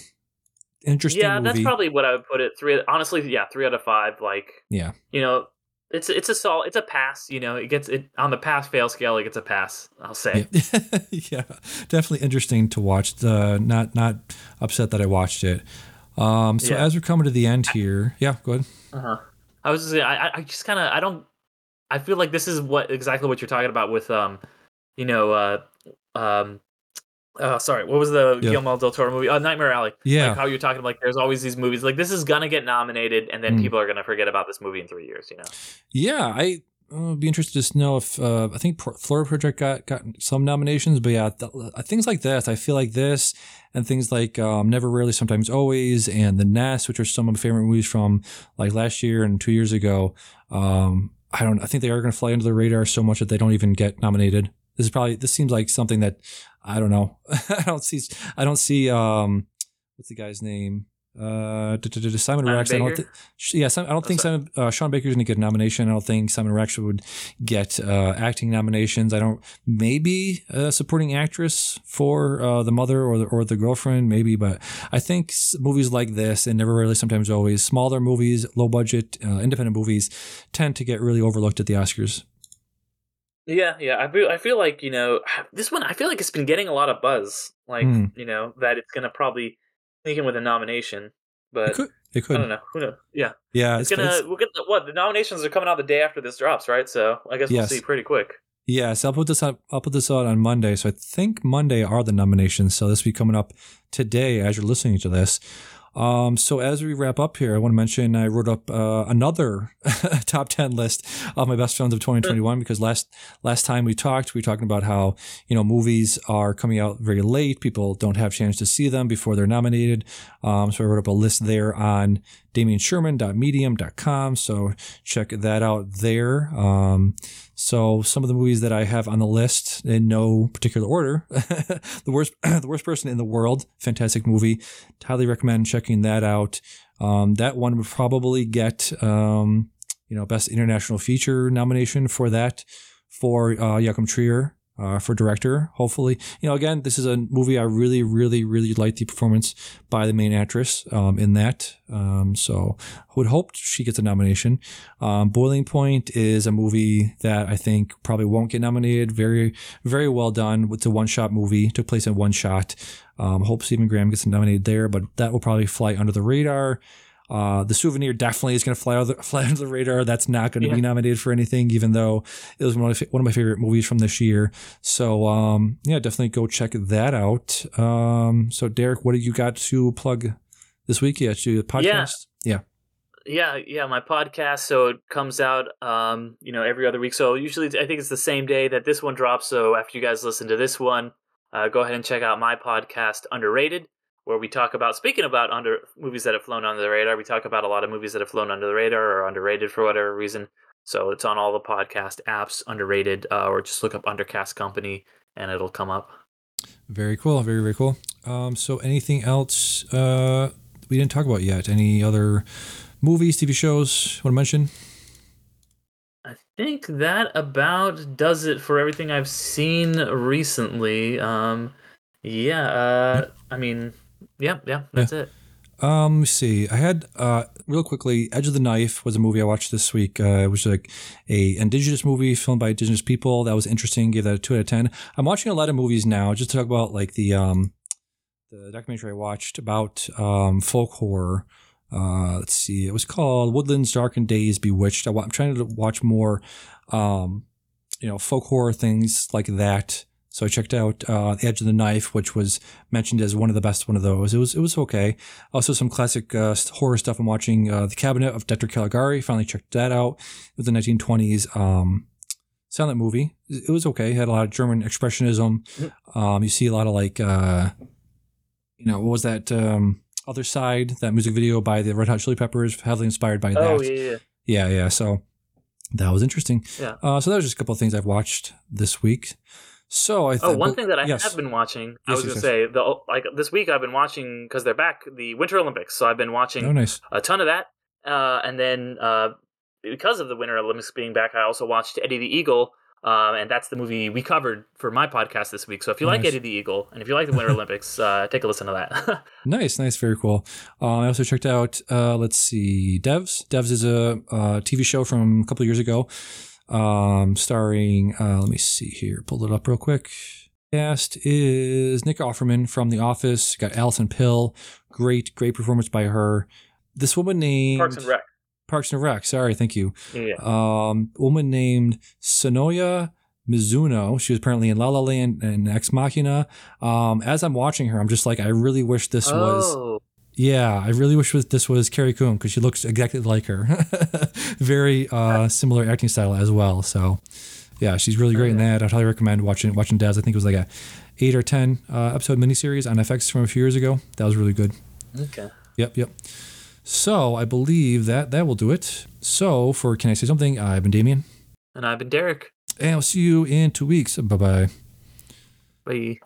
A: interesting.
B: yeah, that's probably what I would put it. Three, honestly, yeah, three out of five. Like,
A: Yeah.
B: you know, it's it's a sol, it's a pass. You know, it gets it on the pass fail scale. It gets a pass. I'll say.
A: Yeah. yeah, definitely interesting to watch. The not not upset that I watched it. Um, so
B: Yeah.
A: as we're coming to the end here, yeah, go ahead.
B: Uh huh. I was just, saying, I, I- just kind of, I don't, I feel like this is what exactly what you're talking about with, um, you know, uh, um, uh, sorry, what was the
A: Yeah.
B: Guillermo del Toro movie? Uh, Nightmare Alley.
A: Yeah.
B: Like how you're talking, like there's always these movies. Like this is gonna get nominated, and then
A: Mm.
B: people are gonna forget about this movie in three years. You know.
A: Yeah, I uh, would be interested to know if uh, I think Florida Project got got some nominations, but yeah, th- uh, things like this, I feel like this and things like um, Never, Rarely, Sometimes, Always, and The Nest, which are some of my favorite movies from like last year and two years ago. Um, I don't. I think they are going to fly under the radar so much that they don't even get nominated This is probably this seems like something that I don't know. I don't see. I don't see. Um, what's the guy's name? Uh, Simon Rex. I don't. Th- yeah, I don't think. Simon, uh, Sean Baker's going to get a nomination. I don't think Simon Rex would get uh, acting nominations. I don't. Maybe a supporting actress for uh, the mother or the, or the girlfriend, maybe. But I think s- movies like this, and never really, sometimes always, smaller movies, low budget, uh, independent movies, tend to get really overlooked at the Oscars.
B: Yeah, yeah. I feel I feel like you know this one. I feel like it's been getting a lot of buzz. Like
A: Hmm.
B: you know that it's gonna probably in with a nomination,
A: It
B: but
A: could. It could.
B: I don't know. Who knows? Yeah,
A: Yeah,
B: it's,
A: it's,
B: gonna.
A: it's-
B: we'll get the, what the nominations are coming out the day after this drops, right? So I guess we'll see pretty quick.
A: Yes, I'll put this out. I'll put this out on Monday. So I think Monday are the nominations. So this will be coming up today as you're listening to this. Um, so as we wrap up here, I want to mention I wrote up uh, another top ten list of my best films of 2021 because last last time we talked, we were talking about how you know movies are coming out very late. People don't have a chance to see them before they're nominated. Um, so I wrote up a list there on DamienSherman.medium.com. So check that out there. Um, so some of the movies that I have on the list in no particular order, the worst, the worst person in the world, fantastic movie. Highly recommend checking that out. Um, that one would probably get, um, you know, best international feature nomination for that for uh, Joachim Trier. Uh, for director, hopefully, you know, again, this is a movie I really, really, really like the performance by the main actress um, in that. Um, so, I would hope she gets a nomination. Um, Boiling Point is a movie that I think probably won't get nominated. Very, very well done. It's a one shot movie, took place in one shot. Um, hope Stephen Graham gets nominated there, but that will probably fly under the radar. Uh, the souvenir definitely is going to fly, under, fly under the radar. That's not going to
B: Yeah.
A: be nominated for anything, even though it was one of, my, one of my favorite movies from this year. So, um, yeah, definitely go check that out. Um, so, Derek, what do you got to plug this week? Yeah, to the podcast. Yeah.
B: Yeah, yeah, my podcast. So it comes out, um, you know, every other week. So usually, I think it's the same day that this one drops. So after you guys listen to this one, uh, go ahead and check out my podcast, Underrated, where we talk about speaking about under movies that have flown under the radar. We talk about a lot of movies that have flown under the radar or underrated for whatever reason. So it's on all the podcast apps, Underrated, uh, or just look up Undercast Company, and it'll come up.
A: Very cool. Very, very cool. Um, so, anything else uh, we didn't talk about yet? Any other movies, TV shows want to mention?
B: I think that about does it for everything I've seen recently. Um, yeah, uh, I mean, yeah, yeah, that's it.
A: Um, let me see. I had uh real quickly, Edge of the Knife was a movie I watched this week. Uh, it was like a indigenous movie filmed by indigenous people. That was interesting. Gave that a two out of ten. I'm watching a lot of movies now. Just to talk about like the um the documentary I watched about um folk horror. Uh, let's see. It was called Woodlands Dark and Days Bewitched. I I'm trying to watch more, um, you know, folk horror things like that. So I checked out uh, The Edge of the Knife, which was mentioned as one of the best one of those. It was it was okay. Also some classic uh, horror stuff. I'm watching uh, The Cabinet of Dr. Caligari. Finally checked that out. It was a 1920s um, silent movie. It was okay. It had a lot of German expressionism. Um, you see a lot of like, uh, you know, what was that? Um, Other Side, that music video by the Red Hot Chili Peppers, heavily inspired by
B: Oh
A: that.
B: yeah, yeah.
A: Yeah, yeah. So that was interesting.
B: Yeah.
A: Uh, so that was just a couple of things I've watched this week. So I
B: Oh,
A: thought,
B: one thing that I
A: yes.
B: have been watching, I was
A: yes,
B: gonna say the like this week I've been watching because they're back the Winter Olympics, so I've been watching
A: Oh, nice.
B: a ton of that, uh, and then uh, because of the Winter Olympics being back, I also watched Eddie the Eagle, um, and that's the movie we covered for my podcast this week. So if you like Eddie the Eagle and if you like the Winter Olympics, uh, take a listen to that.
A: Nice, nice, very cool. Uh, I also checked out, uh, let's see, Devs. Devs is a, uh TV show from a couple of years ago, um, starring, uh, let me see here, pull it up real quick. Cast is Nick Offerman from The Office. Got Alison Pill. Great, great performance by her. This woman named
B: Parks and Rec.
A: Parks and Rec. Sorry, thank you.
B: Yeah.
A: um, woman named Sonoya Mizuno. She was apparently in La La Land and Ex Machina. Um, as I'm watching her, I'm just like, I really wish this was. Yeah, I really wish this was Carrie Coon because she looks exactly like her. Very uh, similar acting style as well. So, yeah, she's really great in that. I'd highly recommend watching watching Devs. I think it was like a eight or ten uh, episode miniseries on FX from a few years ago. That was really good.
B: okay.
A: Yep, yep. So I believe that that will do it. So for can I say something? I've been Damien.
B: And I've been Derek.
A: and we'll see you in two weeks. Bye bye.
B: Bye.